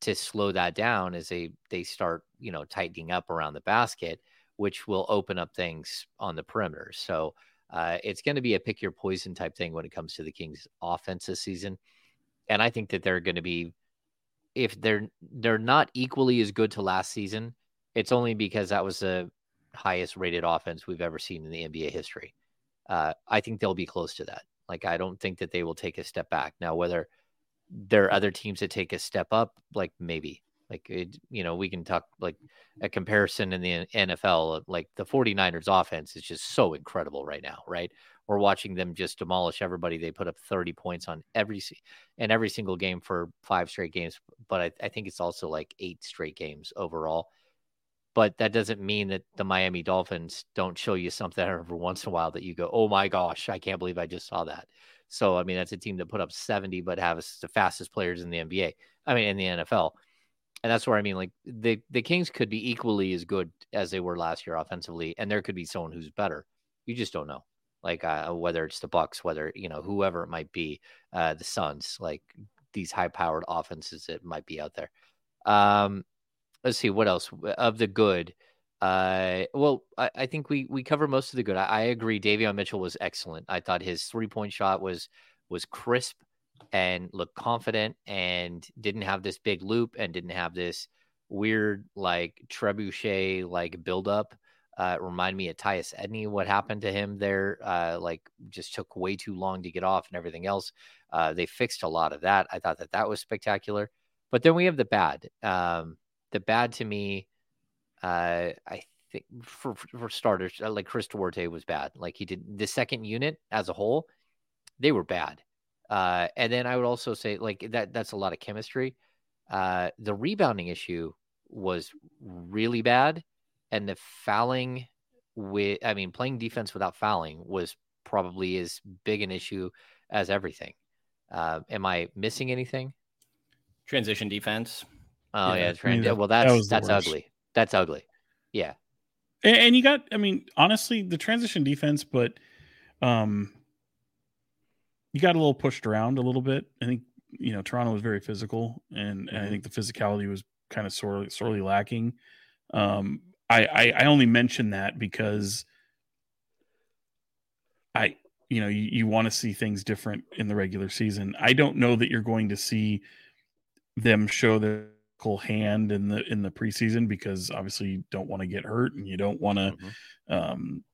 to slow that down as they they start you know tightening up around the basket which will open up things on the perimeter. So uh, it's going to be a pick your poison type thing when it comes to the kings offense this season. And i think that they're going to be if they're they're not equally as good to last season it's only because that was the highest rated offense we've ever seen in the nba history. Uh, i think they'll be close to that. Like i don't think that they will take a step back. Now whether there are other teams that take a step up, like maybe. Like, it, you know, we can talk like a comparison in the NFL, like the 49ers offense is just so incredible right now, right? We're watching them just demolish everybody. They put up 30 points on every in every single game for five straight games, but I, I think it's also like eight straight games overall. But that doesn't mean that the Miami Dolphins don't show you something every once in a while that you go, oh my gosh, I can't believe I just saw that. So I mean, that's a team that put up 70, but have the fastest players in the NBA. I mean, in the NFL. And that's where I mean, like the the Kings could be equally as good as they were last year offensively, and there could be someone who's better. You just don't know. Like uh, whether it's the Bucks, whether you know whoever it might be, uh, the Suns, like these high powered offenses that might be out there. Um, let's see what else of the good. Uh, well, I, I, think we we cover most of the good. I, I agree. Davion Mitchell was excellent. I thought his three point shot was was crisp and looked confident and didn't have this big loop and didn't have this weird like trebuchet like build up. Uh, remind me of Tyus Edney. What happened to him there? Uh, like just took way too long to get off and everything else. Uh, they fixed a lot of that. I thought that that was spectacular. But then we have the bad. Um, the bad to me uh, I think for for starters, uh, like Chris Duarte was bad. Like he did the second unit as a whole, they were bad. Uh, and then I would also say like that that's a lot of chemistry. Uh, the rebounding issue was really bad, and the fouling with I mean playing defense without fouling was probably as big an issue as everything. Uh, am I missing anything? Transition defense. Oh yeah, yeah. I mean, well that's that that's ugly. That's ugly. Yeah. And, and, you got, I mean, honestly, the transition defense, but um, you got a little pushed around a little bit. I think you know Toronto was very physical, and, mm-hmm. and I think the physicality was kind of sorely sorely lacking. Um, I, I I only mention that because I you know you, you want to see things different in the regular season. I don't know that you're going to see them show their hand in the in the preseason because obviously you don't want to get hurt and you don't want to mm-hmm. um,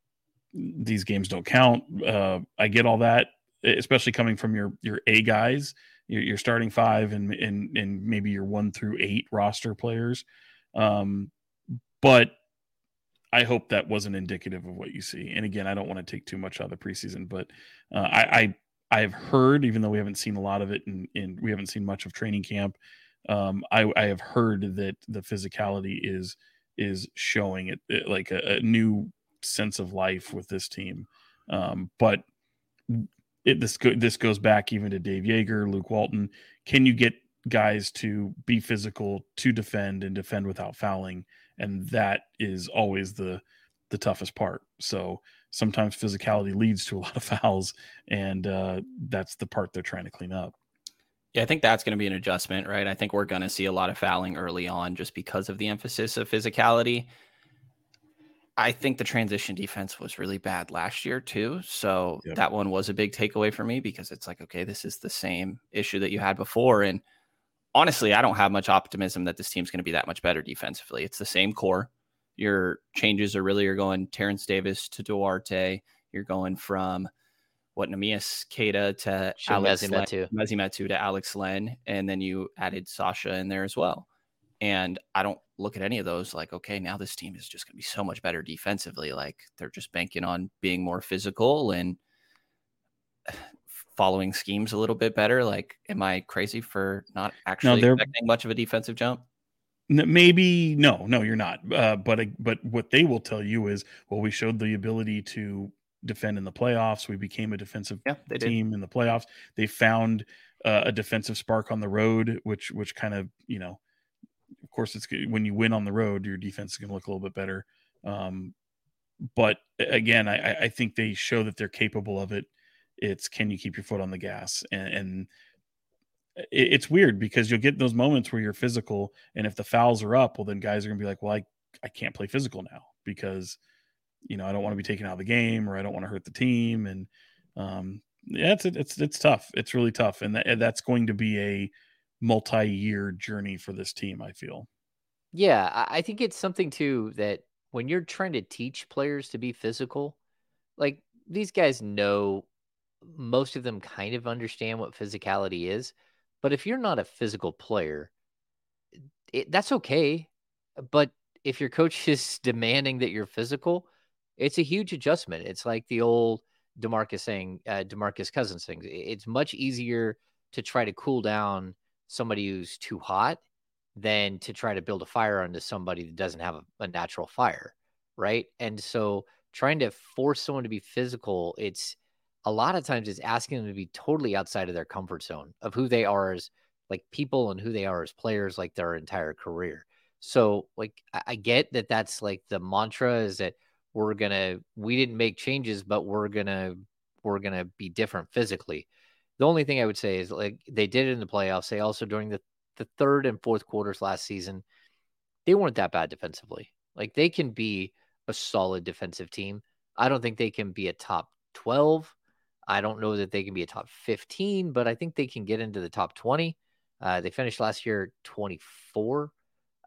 these games don't count. Uh, i get all that especially coming from your your a guys. Your, your starting five and, and and maybe your one through eight roster players. Um, but i hope that wasn't indicative of what you see. And again i don't want to take too much out of the preseason but uh, i i I've heard, even though we haven't seen a lot of it, and we haven't seen much of training camp, um, I, I, have heard that the physicality is is showing it, it like a, a, new sense of life with this team. Um, but it, this go, this goes back even to Dave Joerger, Luke Walton. Can you get guys to be physical, to defend, and defend without fouling? And that is always the the toughest part. So sometimes physicality leads to a lot of fouls, and uh, that's the part they're trying to clean up. Yeah, I think that's going to be an adjustment, right? I think we're going to see a lot of fouling early on just because of the emphasis of physicality. I think the transition defense was really bad last year too. So yep. that one was a big takeaway for me because it's like, okay, this is the same issue that you had before. And honestly, I don't have much optimism that this team's going to be that much better defensively. It's the same core. Your changes are really you're going Terrence Davis to Duarte. You're going from what Neemias Queta to Alex. Metu to Alex Len, and then you added Sasha in there as well. And I don't look at any of those like, okay, now this team is just going to be so much better defensively. Like they're just banking on being more physical and following schemes a little bit better. Like, am I crazy for not actually no, expecting much of a defensive jump? Maybe no, no, you're not. Uh, but but what they will tell you is, well, we showed the ability to defend in the playoffs. We became a defensive yeah, team in the playoffs. They found uh, a defensive spark on the road, which which kind of you know, of course, it's when you win on the road, your defense is going to look a little bit better. Um, but again, I, I think they show that they're capable of it. It's can you keep your foot on the gas and, and it's weird because you'll get those moments where you're physical and if the fouls are up well then guys are gonna be like well i, I can't play physical now because you know, I don't want to be taken out of the game or I don't want to hurt the team. And um, yeah, it's it's it's tough. It's really tough, and, that, that's going to be a multi-year journey for this team. I feel. Yeah, I think it's something too that when you're trying to teach players to be physical, like these guys know, most of them kind of understand what physicality is. But if you're not a physical player, it, that's okay. But if your coach is demanding that you're physical, it's a huge adjustment. It's like the old Demarcus saying, uh, Demarcus Cousins thing. It's much easier to try to cool down somebody who's too hot than to try to build a fire onto somebody that doesn't have a, a natural fire, right? And so trying to force someone to be physical, it's a lot of times it's asking them to be totally outside of their comfort zone of who they are as like people and who they are as players like their entire career. So like I, I get that that's like the mantra is that we're gonna we didn't make changes, but we're gonna we're gonna be different physically. The only thing I would say is like they did it in the playoffs. They also during the the third and fourth quarters last season, they weren't that bad defensively. Like they can be a solid defensive team. I don't think they can be a top 12. I don't know that they can be a top 15, but I think they can get into the top 20. Uh, they finished last year 24.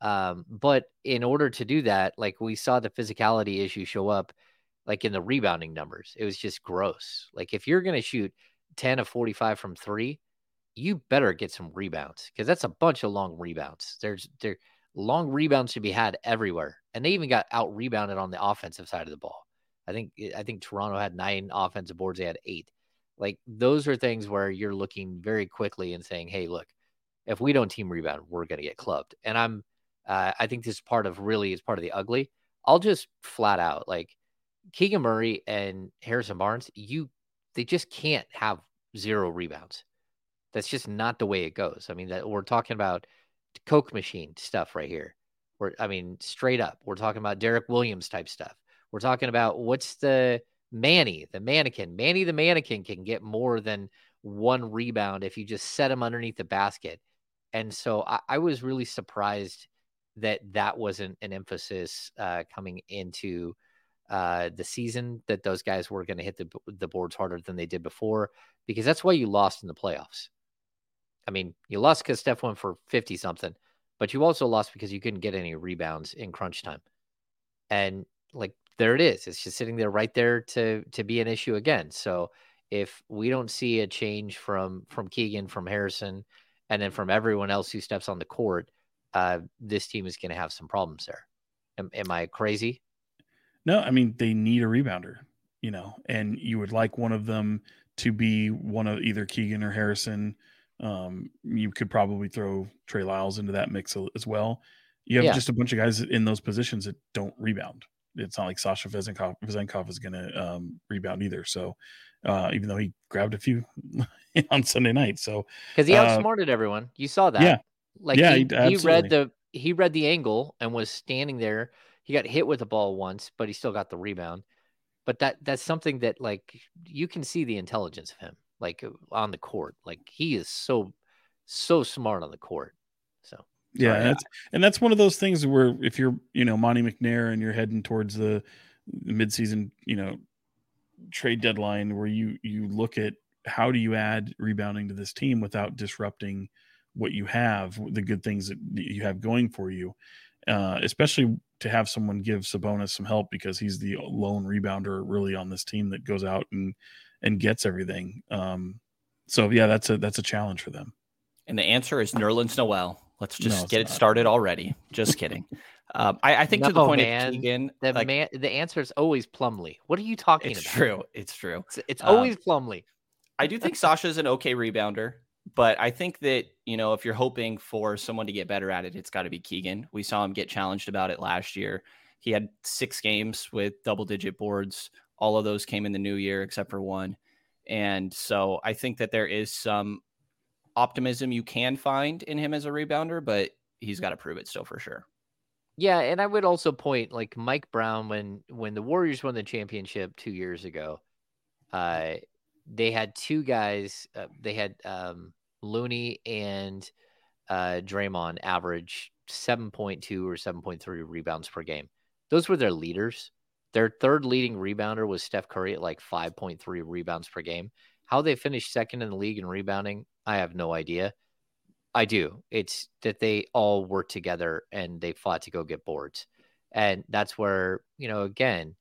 Um, but in order to do that, like we saw the physicality issue show up like in the rebounding numbers. It was just gross. Like if you're going to shoot 10 of 45 from three, you better get some rebounds because that's a bunch of long rebounds. There's there long rebounds to be had everywhere. And they even got out rebounded on the offensive side of the ball. I think I think Toronto had nine offensive boards, they had eight. Like those are things where you're looking very quickly and saying, "Hey, look, if we don't team rebound, we're going to get clubbed." And I'm uh, I think this is part of really is part of the ugly. I'll just flat out like Keegan Murray and Harrison Barnes, you they just can't have zero rebounds. That's just not the way it goes. I mean, that we're talking about Coke machine stuff right here. We're, I mean, straight up, we're talking about Derek Williams type stuff. We're talking about what's the Manny, the mannequin. Manny, the mannequin, can get more than one rebound if you just set him underneath the basket. And so I, I was really surprised that that wasn't an emphasis uh, coming into uh, the season that those guys were going to hit the, the boards harder than they did before, because that's why you lost in the playoffs. I mean, you lost because Steph went for 50 something, but you also lost because you couldn't get any rebounds in crunch time. And like there it is. It's just sitting there right there to to be an issue again. So if we don't see a change from from Keegan, from Harrison, and then from everyone else who steps on the court, uh, this team is going to have some problems there. Am, am I crazy? No, I mean they need a rebounder, you know, and you would like one of them to be one of either Keegan or Harrison. Um, you could probably throw Trey Lyles into that mix as well. You have yeah. just a bunch of guys in those positions that don't rebound. It's not like Sasha Vezenkov, Vezenkov is going to um, rebound either. So, uh, even though he grabbed a few on Sunday night, so because he uh, outsmarted uh, everyone, you saw that. Yeah, like yeah, he, he, read the he read the angle and was standing there. He got hit with the ball once, but he still got the rebound. But that that's something that like you can see the intelligence of him, like uh, on the court. Like he is so so smart on the court. So yeah, that's, and that's one of those things where if you're you know Monte McNair and you're heading towards the midseason you know trade deadline where you you look at how do you add rebounding to this team without disrupting what you have, the good things that you have going for you, uh, especially to have someone give Sabonis some help because he's the lone rebounder really on this team that goes out and and gets everything. Um, so yeah, that's a that's a challenge for them. And the answer is Nerlens Noel. Let's just no, get it started already. Just kidding. Um, I, I, think no, to the point man. of Keegan, the like, man, the answer is always Plumlee. What are you talking about? it's about? True. It's true. It's, it's always um, Plumlee. I do think Sasha's an okay rebounder. But I think that, you know, if you're hoping for someone to get better at it, it's got to be Keegan. We saw him get challenged about it last year. He had six games with double digit boards. All of those came in the new year except for one. And so I think that there is some optimism you can find in him as a rebounder, but he's got to prove it still for sure. Yeah, and I would also point like Mike Brown when when the Warriors won the championship 2 years ago. Uh they had two guys. Uh, they had um, Looney and uh, Draymond average 7.2 or 7.3 rebounds per game. Those were their leaders. Their third leading rebounder was Steph Curry at like 5.3 rebounds per game. How they finished second in the league in rebounding, I have no idea. I do. It's that they all worked together and they fought to go get boards. And that's where, you know, again,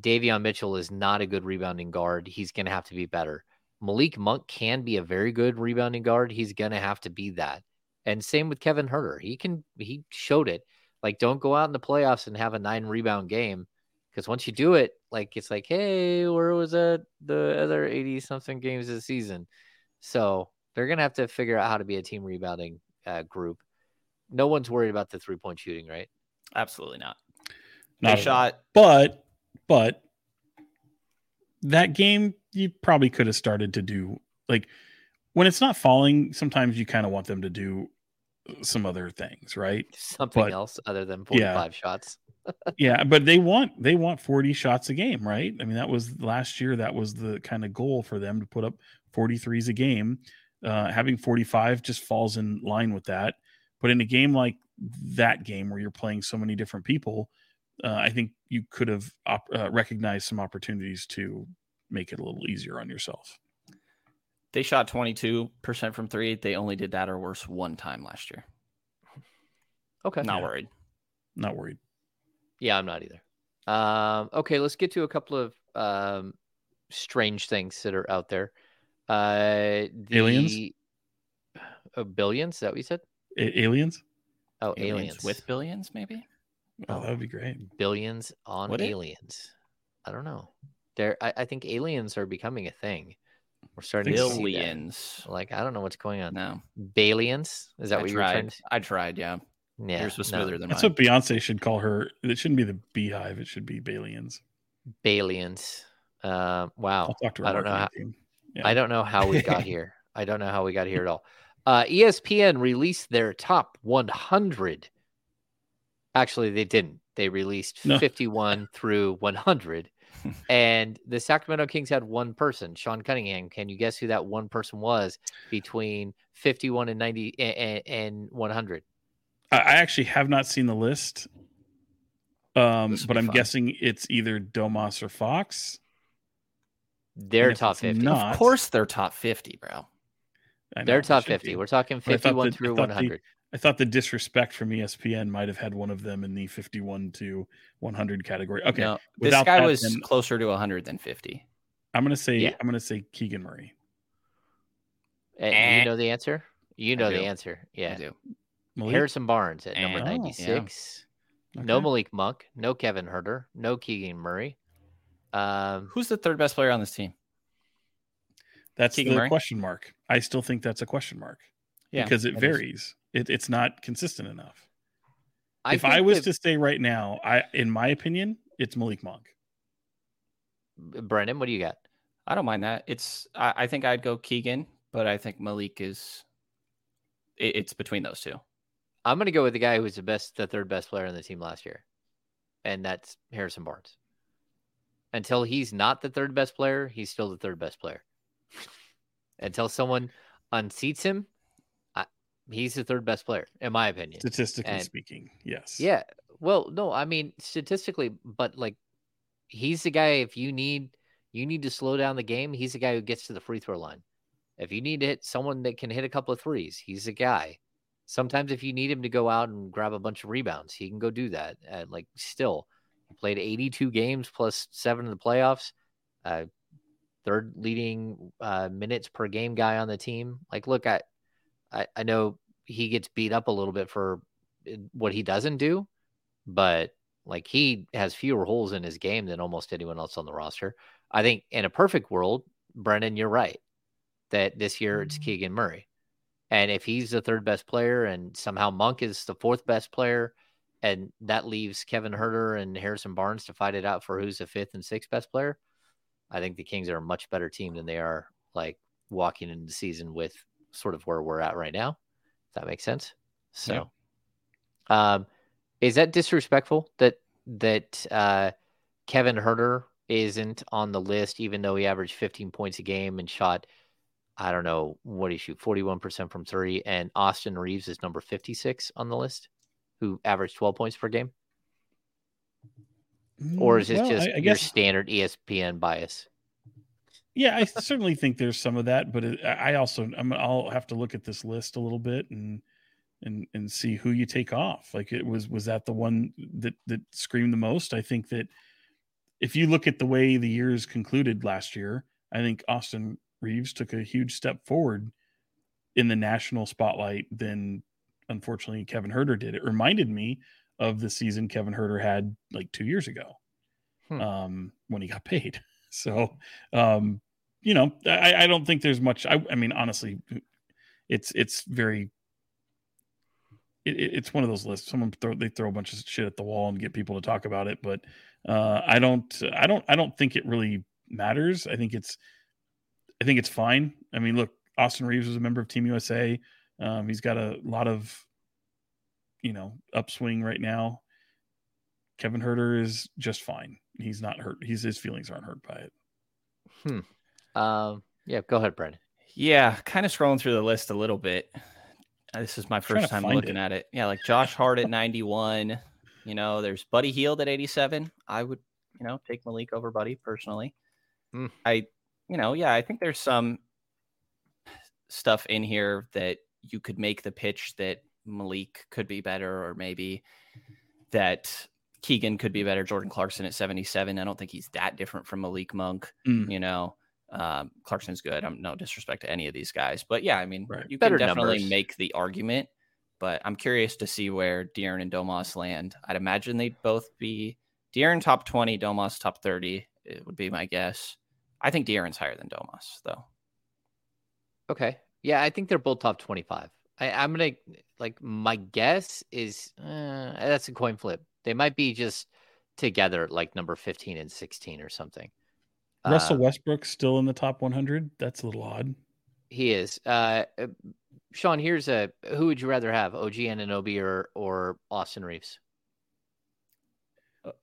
Davion Mitchell is not a good rebounding guard. He's going to have to be better. Malik Monk can be a very good rebounding guard. He's going to have to be that. And same with Kevin Huerter. He can, he showed it. Like, don't go out in the playoffs and have a nine rebound game. Because once you do it, like, it's like, hey, where was that the other 80 something games this season? So they're going to have to figure out how to be a team rebounding uh, group. No one's worried about the three point shooting, right? Absolutely not. Not shot. But but that game you probably could have started to do like when it's not falling. Sometimes you kind of want them to do some other things, right? Something But- else other than Yeah. 45 shots. yeah, but they want they want 40 shots a game, right? I mean, that was last year. That was the kind of goal for them to put up 43s a game. Uh, having 45 just falls in line with that. But in a game like that game where you're playing so many different people, uh, I think you could have op- uh, recognized some opportunities to make it a little easier on yourself. They shot 22% from three. They only did that or worse one time last year. Okay. Not Yeah. worried. Not worried. Yeah, I'm not either. Um, okay, let's get to a couple of um, strange things that are out there. Uh, the, Aliens? Uh, billions? Is that what you said? A- aliens? Oh, Aliens, aliens. with billions, maybe. Oh, that would be great. billions on Would it? aliens. I don't know. There, I, I think aliens are becoming a thing. We're starting Think to so. see that. Billions. Like I don't know what's going on. No, Balians? Is that I what you were trying tried. to? I tried. Yeah, Yeah, yours was no. smoother than That's mine. what Beyonce should call her. It shouldn't be the beehive. It should be Balians. Balians. Uh, wow. I'll talk to her. I don't know how. team. Yeah. I don't know how we got here. I don't know how we got here at all. Uh, ESPN released their top 100. Actually, they didn't. They released No. 51 through 100. and the Sacramento Kings had one person, Sean Cunningham. Can you guess who that one person was between 51 and 90 and, and 100? I I actually have not seen the list, um, but I'm fun. guessing it's either Domas or Fox. Their if top 50. not- of course, they're top 50, bro. I know Their it top 50. be. We're talking But I thought 51 that- through thought the- 100. I thought the disrespect from ESPN might have had one of them in the 51 to 100 category. Okay, No, this guy that, was then- closer to 100 than 50. I'm gonna say Yeah. I'm gonna say Keegan Murray. And Eh. you know the answer? You know the do. answer. I Yeah. do. Malik? Harrison Barnes at number Eh. Oh, 96. No Okay. Malik Monk, no Kevin Huerter, no Keegan Murray. Um, Who's the third best player on this team? That's Keegan the Murray? question mark. I still think that's a question mark Yeah, because it that is. Varies. It, it's not consistent enough. if I was that- to say right now, I in my opinion, it's Malik Monk. Brenden, what do you got? I don't mind that. It's I, I think I'd go Keegan, but I think Malik is. It, it's between those two. I'm going to go with the guy who was the best, the third best player on the team last year, and that's Harrison Barnes. Until he's not the third best player, he's still the third best player. Until someone unseats him, I, he's the third best player, in my opinion. Statistically And- speaking, yes. Yeah. Well, no, I mean statistically, but like he's the guy if you need you need to slow down the game, he's the guy who gets to the free throw line. If you need to hit someone that can hit a couple of threes, he's the guy. Sometimes if you need him to go out and grab a bunch of rebounds, he can go do that. And like still, he played 82 games plus seven in the playoffs. Uh, third leading uh, minutes per game guy on the team. Like, look, I, I, I know he gets beat up a little bit for what he doesn't do, but like he has fewer holes in his game than almost anyone else on the roster. I think in a perfect world, Brenden, you're right that this year it's mm-hmm. Keegan Murray. And if he's the third best player and somehow Monk is the fourth best player, and that leaves Kevin Huerter and Harrison Barnes to fight it out for who's the fifth and sixth best player, I think the Kings are a much better team than they are like walking into the season with sort of where we're at right now. If that makes sense. So, um, is that disrespectful that that uh, Kevin Huerter isn't on the list, even though he averaged 15 points a game and shot, I don't know, what he shoot, 41% from three, and Austin Reaves is number 56 on the list, who averaged 12 points per game? Or is this Well, just I, I your standard ESPN bias? Yeah, I certainly think there's some of that, but it, I I also I'm, I'll have to look at this list a little bit and and and see who you take off. Like it was was that the one that that screamed the most? I think that if you look at the way the years concluded last year, I think Austin Reaves took a huge step forward in the national spotlight than unfortunately Kevin Huerter did. It reminded me of the season Kevin Huerter had like two years ago Hmm. um, when he got paid. So, um, you know, I, I don't think there's much. I, I mean, honestly, it's it's very. It, it- it's one of those lists. Someone throw they throw a bunch of shit at the wall and get people to talk about it, but uh, I don't. I don't. I don't think it really matters. I think it's I think it's fine. I mean, look, Austin Reaves was a member of Team USA. Um, he's got a lot of you know upswing right now. Kevin Huerter is just fine. He's not hurt. He's his feelings aren't hurt by it. Hmm. Um. Yeah. Go ahead, Brenden. Yeah, kind of scrolling through the list a little bit. Uh, This is my first time looking it. at it. Yeah, like Josh Hart at 91. You know, there's Buddy Hield at 87. I would, you know, take Malik over Buddy personally. Hmm. I, you know, yeah, I think there's some stuff in here that you could make the pitch that Malik could be better, or maybe that Keegan could be better. Jordan Clarkson at 77. I don't think he's that different from Malik Monk. Mm. You know, um, Clarkson's good. I'm no disrespect to any of these guys, but yeah, I mean, Right. you Better can definitely numbers. make the argument. But I'm curious to see where De'Aaron and Domas land. I'd imagine they'd both be De'Aaron top 20, Domas top 30. It would be my guess. I think De'Aaron's higher than Domas, though. Okay. Yeah, I think they're both top 25. I, I'm gonna like my guess is uh, that's a coin flip. They might be just together like number 15 and 16 or something. Russell Uh, Westbrook's still in the top 100. That's a little odd. He is. Uh, uh, Sean, here's a who would you rather have, OG Anunoby or or Austin Reaves?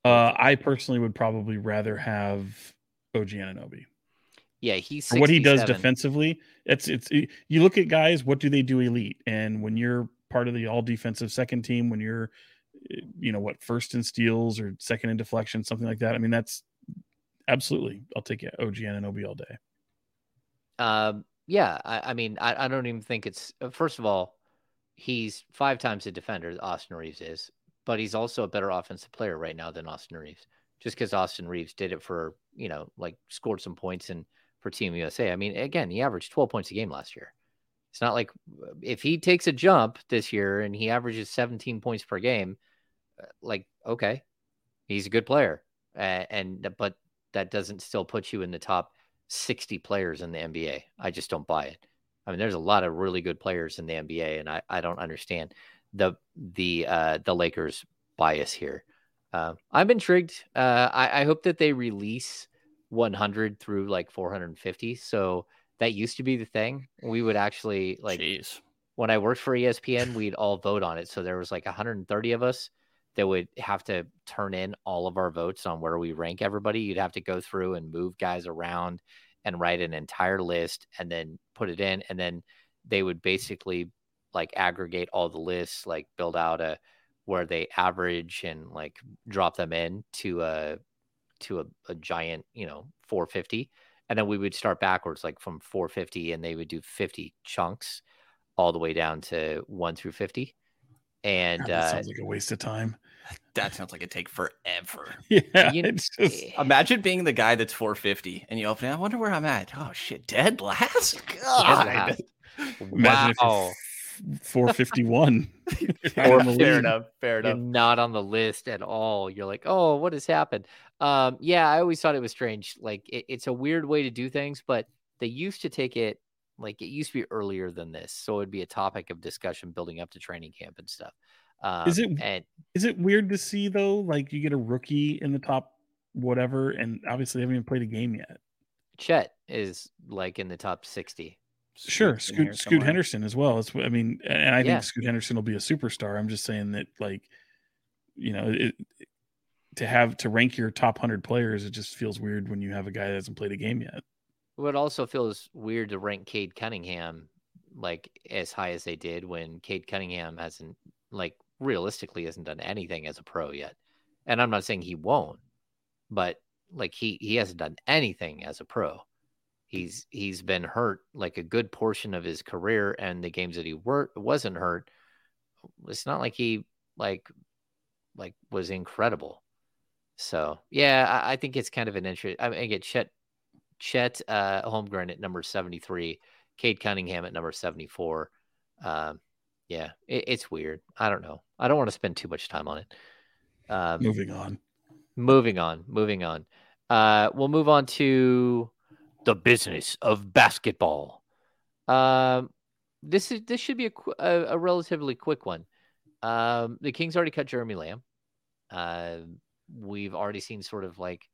Uh, I personally would probably rather have OG Anunoby. Yeah, he's what he does defensively, it's it's you look at guys, what do they do elite? And when you're part of the all defensive second team, when you're eh, you know what first in steals or second in deflection, something like that. I mean, that's absolutely I'll take it. OG Anunoby all day. Um, yeah, I, I mean, I, I don't even think it's uh, first of all, he's five times a defender. Austin Reaves is, but he's also a better offensive player right now than Austin Reaves. Just because Austin Reaves did it for you know, like scored some points and for Team USA. I mean, again, he averaged 12 points a game last year. It's not like if he takes a jump this year and he averages 17 points per game, uh, like okay, he's a good player, uh, and but that doesn't still put you in the top 60 players in the NBA. I just don't buy it. I mean, there's a lot of really good players in the NBA, and I, I don't understand the the uh, the Lakers bias here. Uh, I'm intrigued. Uh, I, I hope that they release 100 through like 450. So that used to be the thing. We would actually like Jeez. when I worked for ESPN, we'd all vote on it. So there was like 130 of us that would have to turn in all of our votes on where we rank everybody. You'd have to go through and move guys around and write an entire list and then put it in. And then they would basically like aggregate all the lists, like build out a where they average and like drop them in to a to a, a giant, you know, 450. And then we would start backwards, like from 450, and they would do 50 chunks all the way down to one through 50. And God, that uh, sounds like a waste of time. That sounds like it'd take forever. Yeah, you- it's just Imagine being the guy that's 450 and you open it. I wonder where I'm at. Oh shit, dead last. Dead God. last. imagine if wow. you're four fifty one. Fair, fair enough. Fair You're enough. not on the list at all. You're like, oh, what has happened? Um, yeah, I always thought it was strange. Like, it, it's a weird way to do things, but they used to take it like it used to be earlier than this, so it'd be a topic of discussion building up to training camp and stuff. Um, Is it- And Is it weird to see though? Like you get a rookie in the top whatever, and obviously they haven't even played a game yet. Chet is like in the top sixty. Sure, Scoot, Scoot. Henderson as well. It's I mean, and I Yeah. think Scoot Henderson will be a superstar. I'm just saying that like, you know, it, to have to rank your top hundred players, it just feels weird when you have a guy that hasn't played a game yet. It also feels weird to rank Cade Cunningham like as high as they did when Cade Cunningham hasn't like realistically hasn't done anything as a pro yet. And I'm not saying he won't, but like he he hasn't done anything as a pro. He's he's been hurt like a good portion of his career and the games that he were wasn't hurt. It's not like he like like was incredible. So yeah, I, I think it's kind of an interest. I mean, get Chet Chet uh, Holmgren at number 73, Cade Cunningham at number 74. Um, yeah, it, it's weird. I don't know. I don't want to spend too much time on it. Um, Moving on. moving on, moving on. Uh, we'll move on to the business of basketball. Um, this is this should be a, a, a relatively quick one. Um, the Kings already cut Jeremy Lamb. Uh, we've already seen sort of like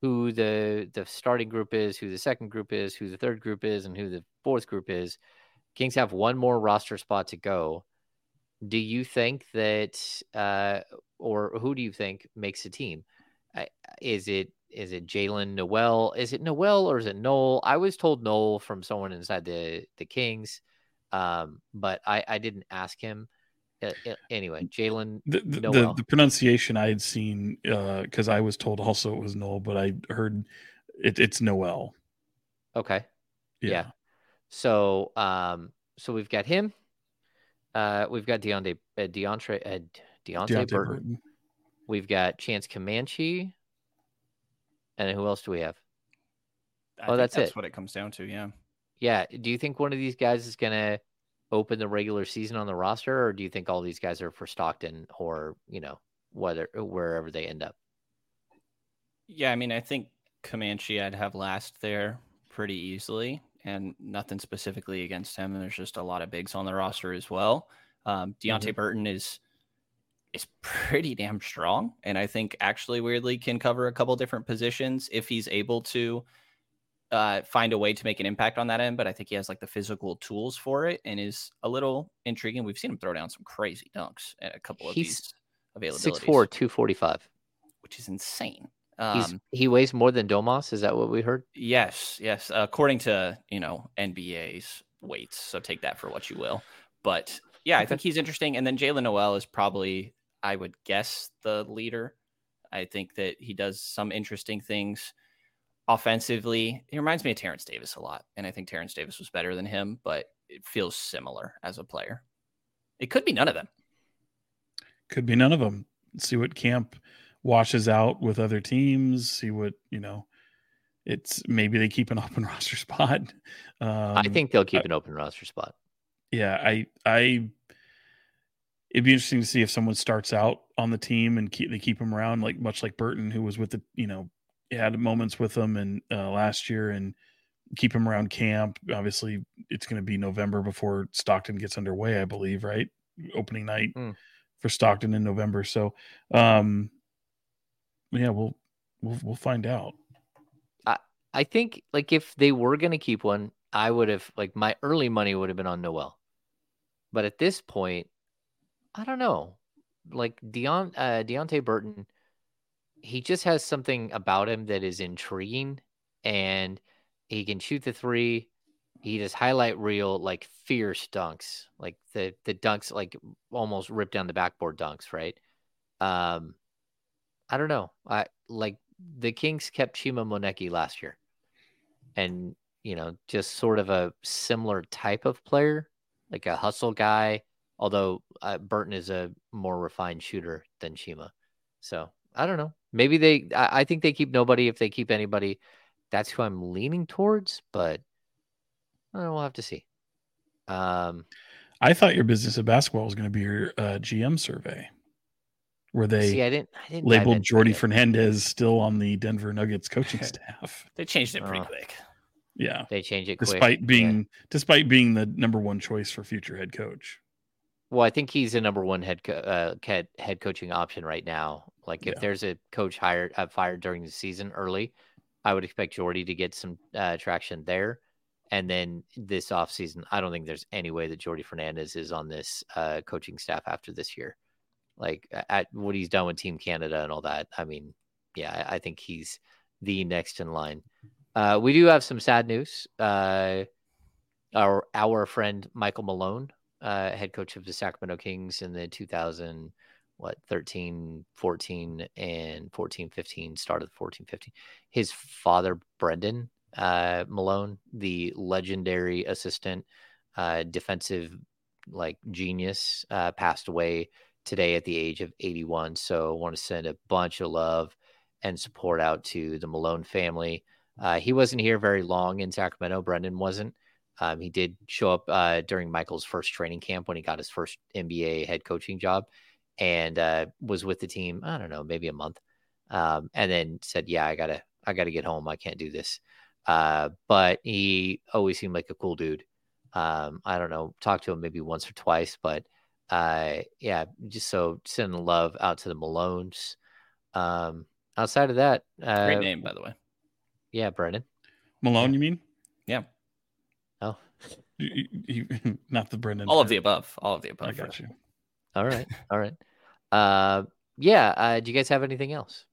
who the the starting group is, who the second group is, who the third group is, and who the fourth group is. Kings have one more roster spot to go. Do you think that, uh, or who do you think makes a team? Is it is it Jalen Noel? Is it Noel or is it Noel? I was told Noel from someone inside the the Kings, um, but I I didn't ask him. Uh anyway, Jalen. the, the, the, the, pronunciation I had seen because uh, I was told also it was Noel, but I heard it, it's Noel. Okay. Yeah. yeah. So um so we've got him. Uh we've got Deonte uh, Deontre uh, Deonte, Deonte Burton. Burton. We've got Chance Comanche. And who else do we have? I oh, that's, that's it. what it comes down to. Yeah. Yeah. Do you think one of these guys is going to open the regular season on the roster, or do you think all these guys are for Stockton or, you know, whether wherever they end up? Yeah. I mean, I think Comanche I'd have last there pretty easily and nothing specifically against him. There's just a lot of bigs on the roster as well. Um, Deonte mm-hmm. Burton is is pretty damn strong. And I think actually weirdly can cover a couple different positions if he's able to uh, find a way to make an impact on that end. But I think he has like the physical tools for it and is a little intriguing. We've seen him throw down some crazy dunks at a couple of he's these availabilities. Six four two forty five, Which is insane. Um, he weighs more than Domas. Is that what we heard? Yes, yes. according to you know NBA's weights, so take that for what you will. But yeah, I think he's interesting. And then Jaylen Nowell is probably I would guess, the leader. I think that he does some interesting things offensively. He reminds me of Terence Davis a lot. And I think Terence Davis was better than him, but it feels similar as a player. It could be none of them. Could be none of them. See what camp washes out with other teams. See what, you know, it's maybe they keep an open roster spot. Um, I think they'll keep I, an open roster spot. Yeah. I, I, it'd be interesting to see if someone starts out on the team and keep they keep him around, like much like Burton, who was with the you know had moments with them and uh, last year and keep him around camp. Obviously, it's going to be November before Stockton gets underway, I believe, right? Opening night mm. for Stockton in November. So, um, yeah, we'll we'll we'll find out. I I think like if they were to keep one, I would have like my early money would have been on Nowell, but at this point, I don't know. Like Deon uh, Deonte Burton, he just has something about him that is intriguing, and he can shoot the three. He does highlight reel like fierce dunks, like the the dunks like almost rip down the backboard dunks, right? Um, I don't know. I like the Kings kept Chima Moneke last year, and you know, just sort of a similar type of player, like a hustle guy Although uh, Burton is a more refined shooter than Chima. So I don't know. Maybe they, I, I think they keep nobody. If they keep anybody, that's who I'm leaning towards, but I we'll have to see. Um, I thought your business of basketball was going to be your uh, GM survey, where they see, I didn't, I didn't labeled Jordi Fernandez still on the Denver Nuggets coaching staff. they changed it pretty oh. quick. Yeah, they changed it despite quick. being yeah. despite being the number one choice for future head coach. Well, I think he's the number one head co- uh, head, head coaching option right now. Like if yeah. there's a coach hired uh, fired during the season early, I would expect Jordi to get some uh, traction there. And then this offseason, I don't think there's any way that Jordi Fernandez is on this uh, coaching staff after this year. Like at what he's done with Team Canada and all that. I mean, yeah, I, think he's the next in line. Uh, we do have some sad news. Uh, our our friend Michael Malone uh, head coach of the Sacramento Kings in the 2000 what 13 14 and 14 15 started 14 15 his father brendan uh, malone the legendary assistant uh, defensive like genius uh, passed away today at the age of 81 so i want to send a bunch of love and support out to the malone family uh, he wasn't here very long in sacramento brendan wasn't um, he did show up uh, during Michael's first training camp when he got his first NBA head coaching job and uh, was with the team, I don't know, maybe a month. Um, and then said, Yeah, I gotta, I gotta get home. I can't do this. Uh, but he always seemed like a cool dude. Um, I don't know, talked to him maybe once or twice, but uh, yeah, just so sending love out to the Malones. Um, outside of that, uh, Great name, by the way. Yeah, Brendan. Malone, you mean? Yeah. Oh, You- you- you- not the Brendan. All of the above. All of the above. I got you. all right, all right. Uh, yeah. Uh, do you guys have anything else?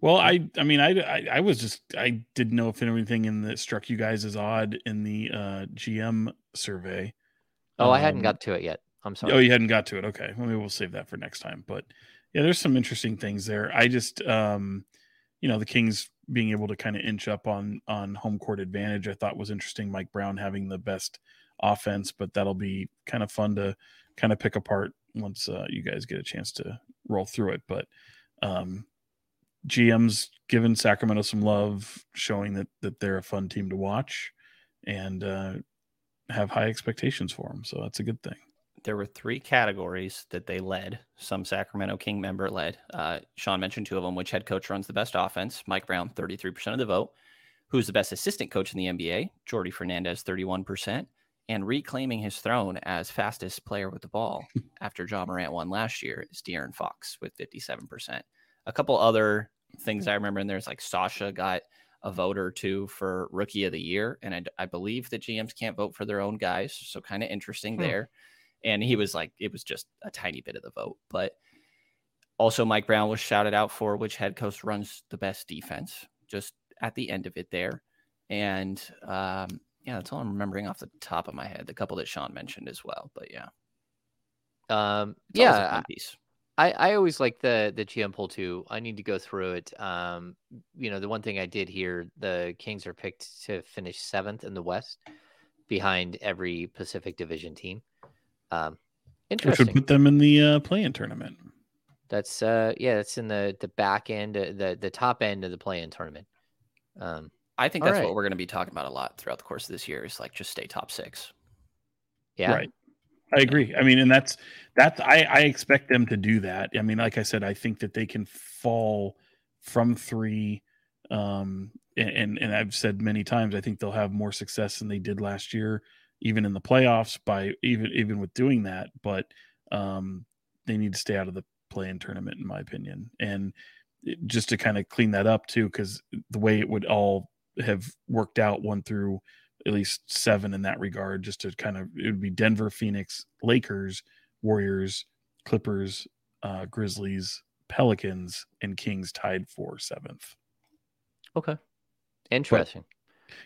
Well, I I mean I, I I was just I didn't know if anything in that struck you guys as odd in the uh GM survey. Oh, I hadn't Um, got to it yet. I'm sorry. Oh, you hadn't got to it. Okay. Well, maybe we'll save that for next time. But yeah, there's some interesting things there. I just um you know, the Kings being able to kind of inch up on on home court advantage I thought was interesting. Mike Brown having the best offense, but that'll be kind of fun to kind of pick apart once uh, you guys get a chance to roll through it. But um GM's given Sacramento some love, showing that that they're a fun team to watch and uh have high expectations for them. So that's a good thing. There were three categories that they led. Some Sacramento King member led. Uh, Sean mentioned two of them. Which head coach runs the best offense? Mike Brown, 33% of the vote. Who's the best assistant coach in the NBA? Jordi Fernandez, 31%. And reclaiming his throne as fastest player with the ball after Ja Morant won last year is De'Aaron Fox with 57%. A couple other things I remember in there is like Sasha got a vote or two for rookie of the year. And I, I believe that GMs can't vote for their own guys. So kind of interesting Hmm. there and he was like it was just a tiny bit of the vote but also mike brown was shouted out for which head coach runs the best defense just at the end of it there and um yeah that's all i'm remembering off the top of my head the couple that sean mentioned as well but yeah Um, it's always a yeah, piece I, I always like the the GM poll too. I need to go through it. Um, you know, the one thing I did here, the Kings are picked to finish seventh in the West, behind every Pacific Division team. Um, Which interesting. would put them in the uh, play-in tournament. That's uh, yeah, that's in the the back end, uh, the the top end of the play-in tournament. Um, i think that's right. what we're going to be talking about a lot throughout the course of this year is like just stay top six yeah, Right. I agree. I mean, and that's that's I, I expect them to do that. I mean, like I said, I think that they can fall from three. Um, and, and and I've said many times, I think they'll have more success than they did last year, even in the playoffs. By even even with doing that, but um, they need to stay out of the play-in tournament, in my opinion. And it- just to kind of clean that up too, because the way it would all have worked out, one through at least seven in that regard, just to kind of it would be Denver, Phoenix, Lakers, Warriors, Clippers, uh, Grizzlies, Pelicans, and Kings tied for seventh. okay, interesting.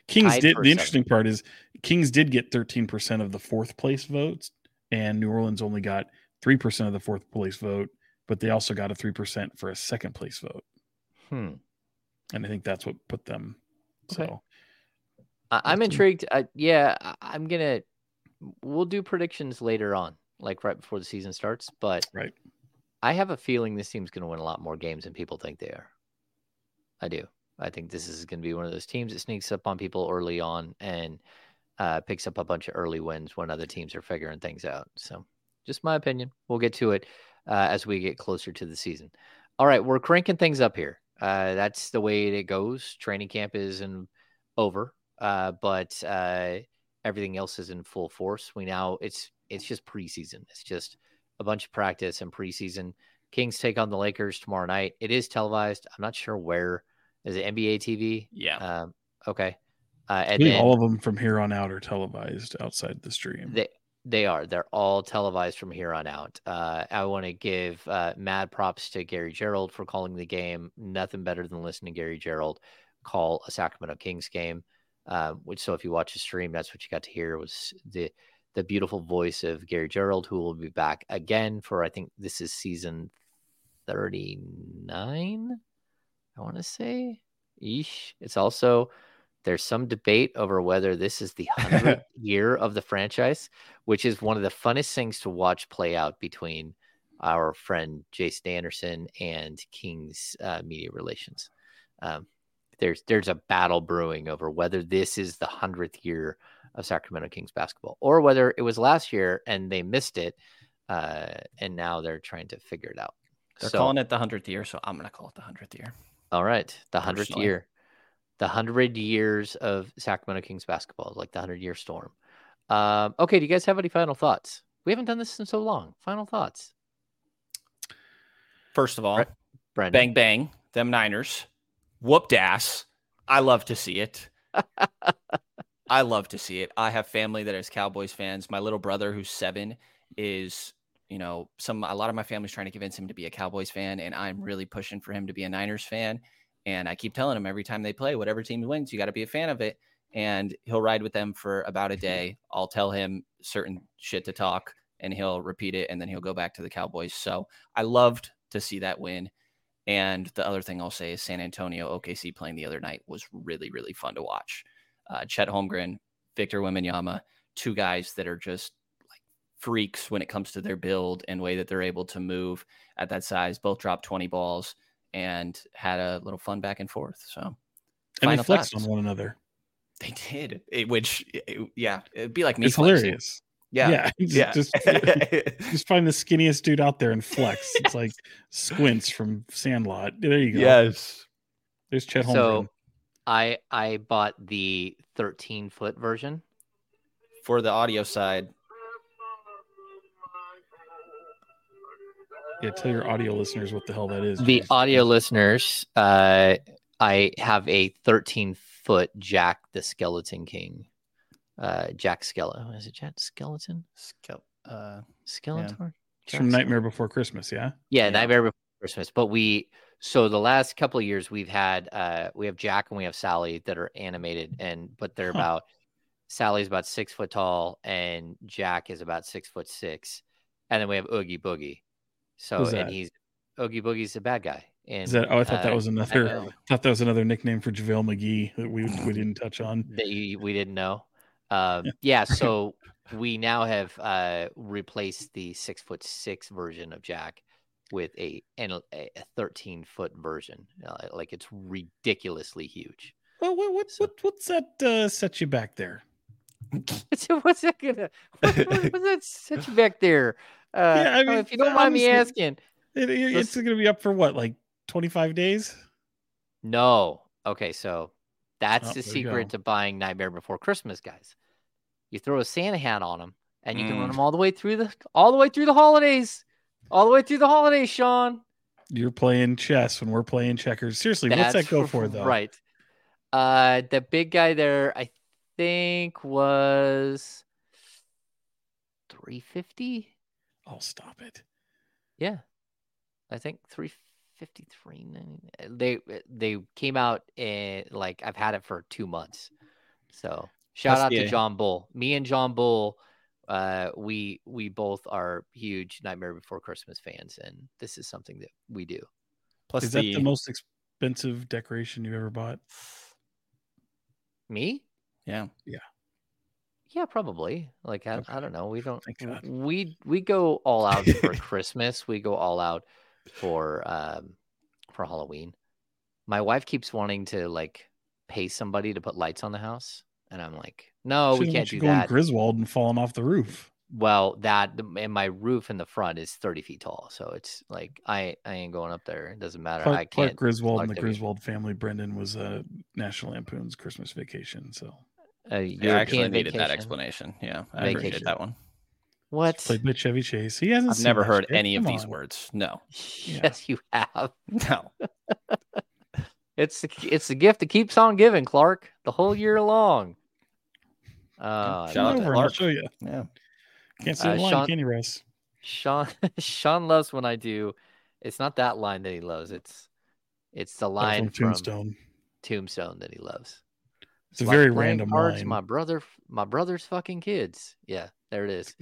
Kings did the interesting part is Kings did get 13% of the fourth place votes, and New Orleans only got 3% of the fourth place vote, but they also got a 3% for a second place vote. Hmm. And I think that's what put them. Okay. So I, I'm intrigued. Uh, yeah, I, I'm gonna. We'll do predictions later on, like right before the season starts. But Right. I have a feeling this team's gonna win a lot more games than people think they are. I do. I think this is gonna be one of those teams that sneaks up on people early on and uh, picks up a bunch of early wins when other teams are figuring things out. So, just my opinion. We'll get to it uh, as we get closer to the season. All right, we're cranking things up here. Uh, that's the way it goes. Training camp is in over, uh, but uh, everything else is in full force. We now it's it's just preseason. It's just a bunch of practice and preseason. Kings take on the Lakers tomorrow night. It is televised. I'm not sure where. Is it NBA TV? yeah Um, okay. Uh, and then all of them from here on out are televised outside the stream. they they are. They're all televised from here on out. Uh, I want to give uh, mad props to Gary Gerould for calling the game. Nothing better than listening to Gary Gerould call a Sacramento Kings game. Uh, which so if you watch the stream, that's what you got to hear was the the beautiful voice of Gary Gerould, who will be back again for I think this is season thirty nine. I want to say, Eesh. It's also there's some debate over whether this is the hundredth year of the franchise, which is one of the funnest things to watch play out between our friend Jason Anderson and King's uh, media relations. Um, there's there's a battle brewing over whether this is the hundredth year of Sacramento Kings basketball, or whether it was last year and they missed it, uh, and now they're trying to figure it out. they're So- calling it the 100th year so i'm going to call it the 100th year all right, the hundredth Personally. year, the hundred years of Sacramento Kings basketball, like the hundred year storm. Um, okay, do you guys have any final thoughts? We haven't done this in so long. Final thoughts, first of all. Brenden. bang bang them Niners whooped ass. I love to see it. I love to see it. I have family that is Cowboys fans. My little brother, who's seven, is you know some a lot of my family's trying to convince him to be a Cowboys fan, and I'm really pushing for him to be a Niners fan. And I keep telling him every time they play, whatever team wins, you got to be a fan of it. And he'll ride with them for about a day. I'll tell him certain shit to talk, and he'll repeat it, and then he'll go back to the Cowboys. So I loved to see that win. And the other thing I'll say is San Antonio OKC playing the other night was really, really fun to watch. Uh, Chet Holmgren, Victor Wembanyama, two guys that are just freaks when it comes to their build and way that they're able to move at that size. Both dropped 20 balls and had a little fun back and forth. So, and they final flexed thoughts. on one another. They did, it, which, it- yeah, it'd be like me. It's flexing. hilarious. Yeah. Yeah, just- Yeah. Just find the skinniest dude out there and flex. It's like Squints from Sandlot. There you go. yes. There's Chet Holmgren. So I I bought the 13 foot version. For the audio side, yeah, tell your audio listeners what the hell that is. The please. audio listeners, uh, I have a 13 foot Jack the Skeleton King. Uh, Jack Skeleton. Is it Jack Skeleton? Skel- uh, Skeletor? It's from Nightmare Before Christmas. Yeah. Yeah, Yeah. Nightmare Before Christmas. But we so the last couple of years we've had uh we have Jack and we have Sally that are animated and but they're Huh. about Sally's about six foot tall and Jack is about six foot six. And then we have Oogie Boogie. So and that? he's Oogie Boogie's a bad guy. And Is that? Oh, I thought that uh, was another. thought that was another nickname for JaVale McGee that we we didn't touch on. that you, we didn't know. Um, yeah, so we now have uh, replaced the six foot six version of Jack with a an, a 13 foot version. Uh, like it's ridiculously huge. Well, what what, So- what what's that uh, set you back there? What's that gonna? What, what- what's that set you back there? Uh, yeah, I mean, if you don't mind me asking, it, it's going to be up for what, like 25 days? No. Okay, so that's oh, the secret to buying Nightmare Before Christmas, guys. You throw a Santa hat on them, and you mm. can run mm. them all the way through the all the way through the holidays, all the way through the holidays, Sean. You're playing chess when we're playing checkers. Seriously, that's what's that go for though? Right. Uh, the big guy there, I think was 350 I'll stop it. Yeah, I think three fifty three. They they came out and like I've had it for two months. So shout That's out yeah. to John Bull. Me and John Bull, uh, we we both are huge Nightmare Before Christmas fans, and this is something that we do. Plus, is the, that the most expensive decoration you've ever bought? Me? Yeah. Yeah probably. Like I, Okay. I don't know. We don't. Thank w- God. We we go all out for Christmas. We go all out for um for Halloween. My wife keeps wanting to like pay somebody to put lights on the house, and I'm like, no, we can't do going that. Griswold and falling off the roof. well, that and my roof in the front is 30 feet tall, so it's like I I ain't going up there. It doesn't matter. Clark, I can't. Griswold Clark and the Griswold family. Brenden was uh, National Lampoon's Christmas Vacation. So Uh, Yeah, I actually European needed that explanation. Yeah, I Vacation. appreciate that one. What? played by Chevy Chase. He hasn't. I've seen never heard shit. any of Come these words. No, Yeah. Yes, you have. no. It's the, it's the gift that keeps on giving, Clark, the whole year long. Uh, I Shout love out Come to it. over and I'll Clark. show you. Yeah. Can't see Uh, the line, Sean- can you, Russ? Sean Sean loves when I do. It's not that line that he loves. It's it's the line from from Tombstone. Tombstone that he loves. It's a like very random cards, line. My brother, my brother's fucking kids. Yeah, there it is.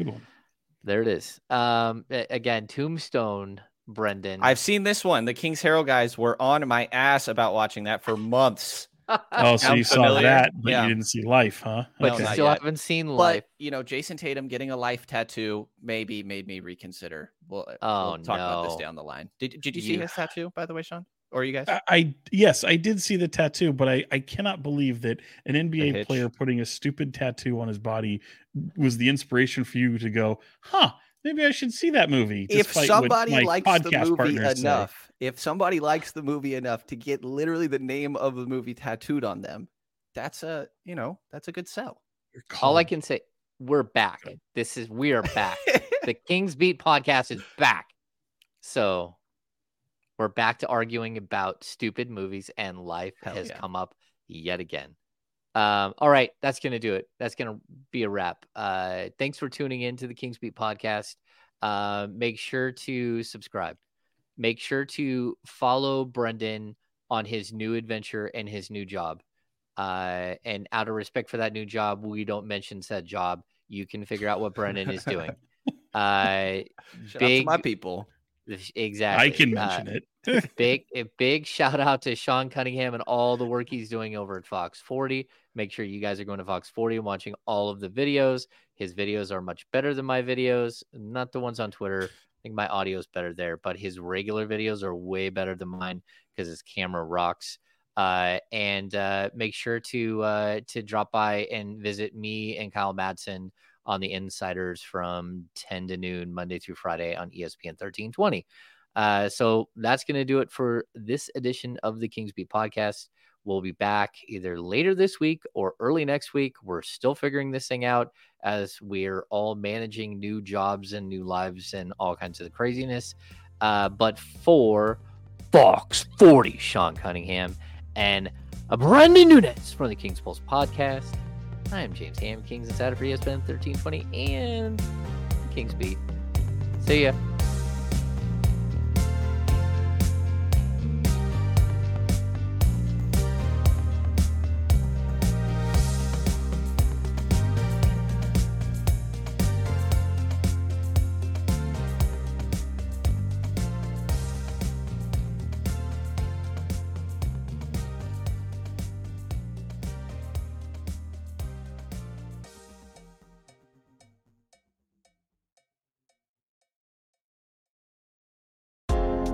There it is. Um, again, Tombstone, Brenden. I've seen this one. The King's Herald guys were on my ass about watching that for months. Oh, so I'm you saw that, but Yeah. you didn't see Life, huh? but No, you not still yet. haven't seen life. But you know, Jayson Tatum getting a life tattoo maybe made me reconsider. We'll, Oh, we'll talk about this down the line. Did Did you see You- his tattoo, by the way, Sean? Or you guys? I, I yes, I did see the tattoo, but I, I cannot believe that an NBA player putting a stupid tattoo on his body was the inspiration for you to go, huh? Maybe I should see that movie. if somebody likes the movie partners say. enough, if somebody likes the movie enough to get literally the name of the movie tattooed on them, that's a you know that's a good sell. All I can say, we're back. This is we are back. the Kings Beat podcast is back. So We're back to arguing about stupid movies, and life Hell has yeah. come up yet again. Um, all right, that's gonna do it. That's gonna be a wrap. Uh, thanks for tuning in to the Kings Beat podcast. Uh, make sure to subscribe. Make sure to follow Brenden on his new adventure and his new job. Uh, and out of respect for that new job, we don't mention said job. You can figure out what Brenden is doing. Uh, Shout out to big, my people. Exactly. I can Uh, it. big a big shout out to Sean Cunningham and all the work he's doing over at Fox 40. Make sure you guys are going to Fox 40 and watching all of the videos. His videos are much better than my videos, not the ones on Twitter. I think my audio is better there, but his regular videos are way better than mine because his camera rocks. Uh, and uh, make sure to uh, to drop by and visit me and Kyle Madsen on the Insiders from 10 to noon Monday through Friday on ESPN 1320. Uh, so that's going to do it for this edition of the Kings Beat podcast. We'll be back either later this week or early next week. We're still figuring this thing out as we're all managing new jobs and new lives and all kinds of craziness. Uh, but for Fox 40, Sean Cunningham and Brenden Nunes from the Kings Pulse podcast, I am James Ham, Kings Insider for ESPN 1320 and Kings Beat. See ya.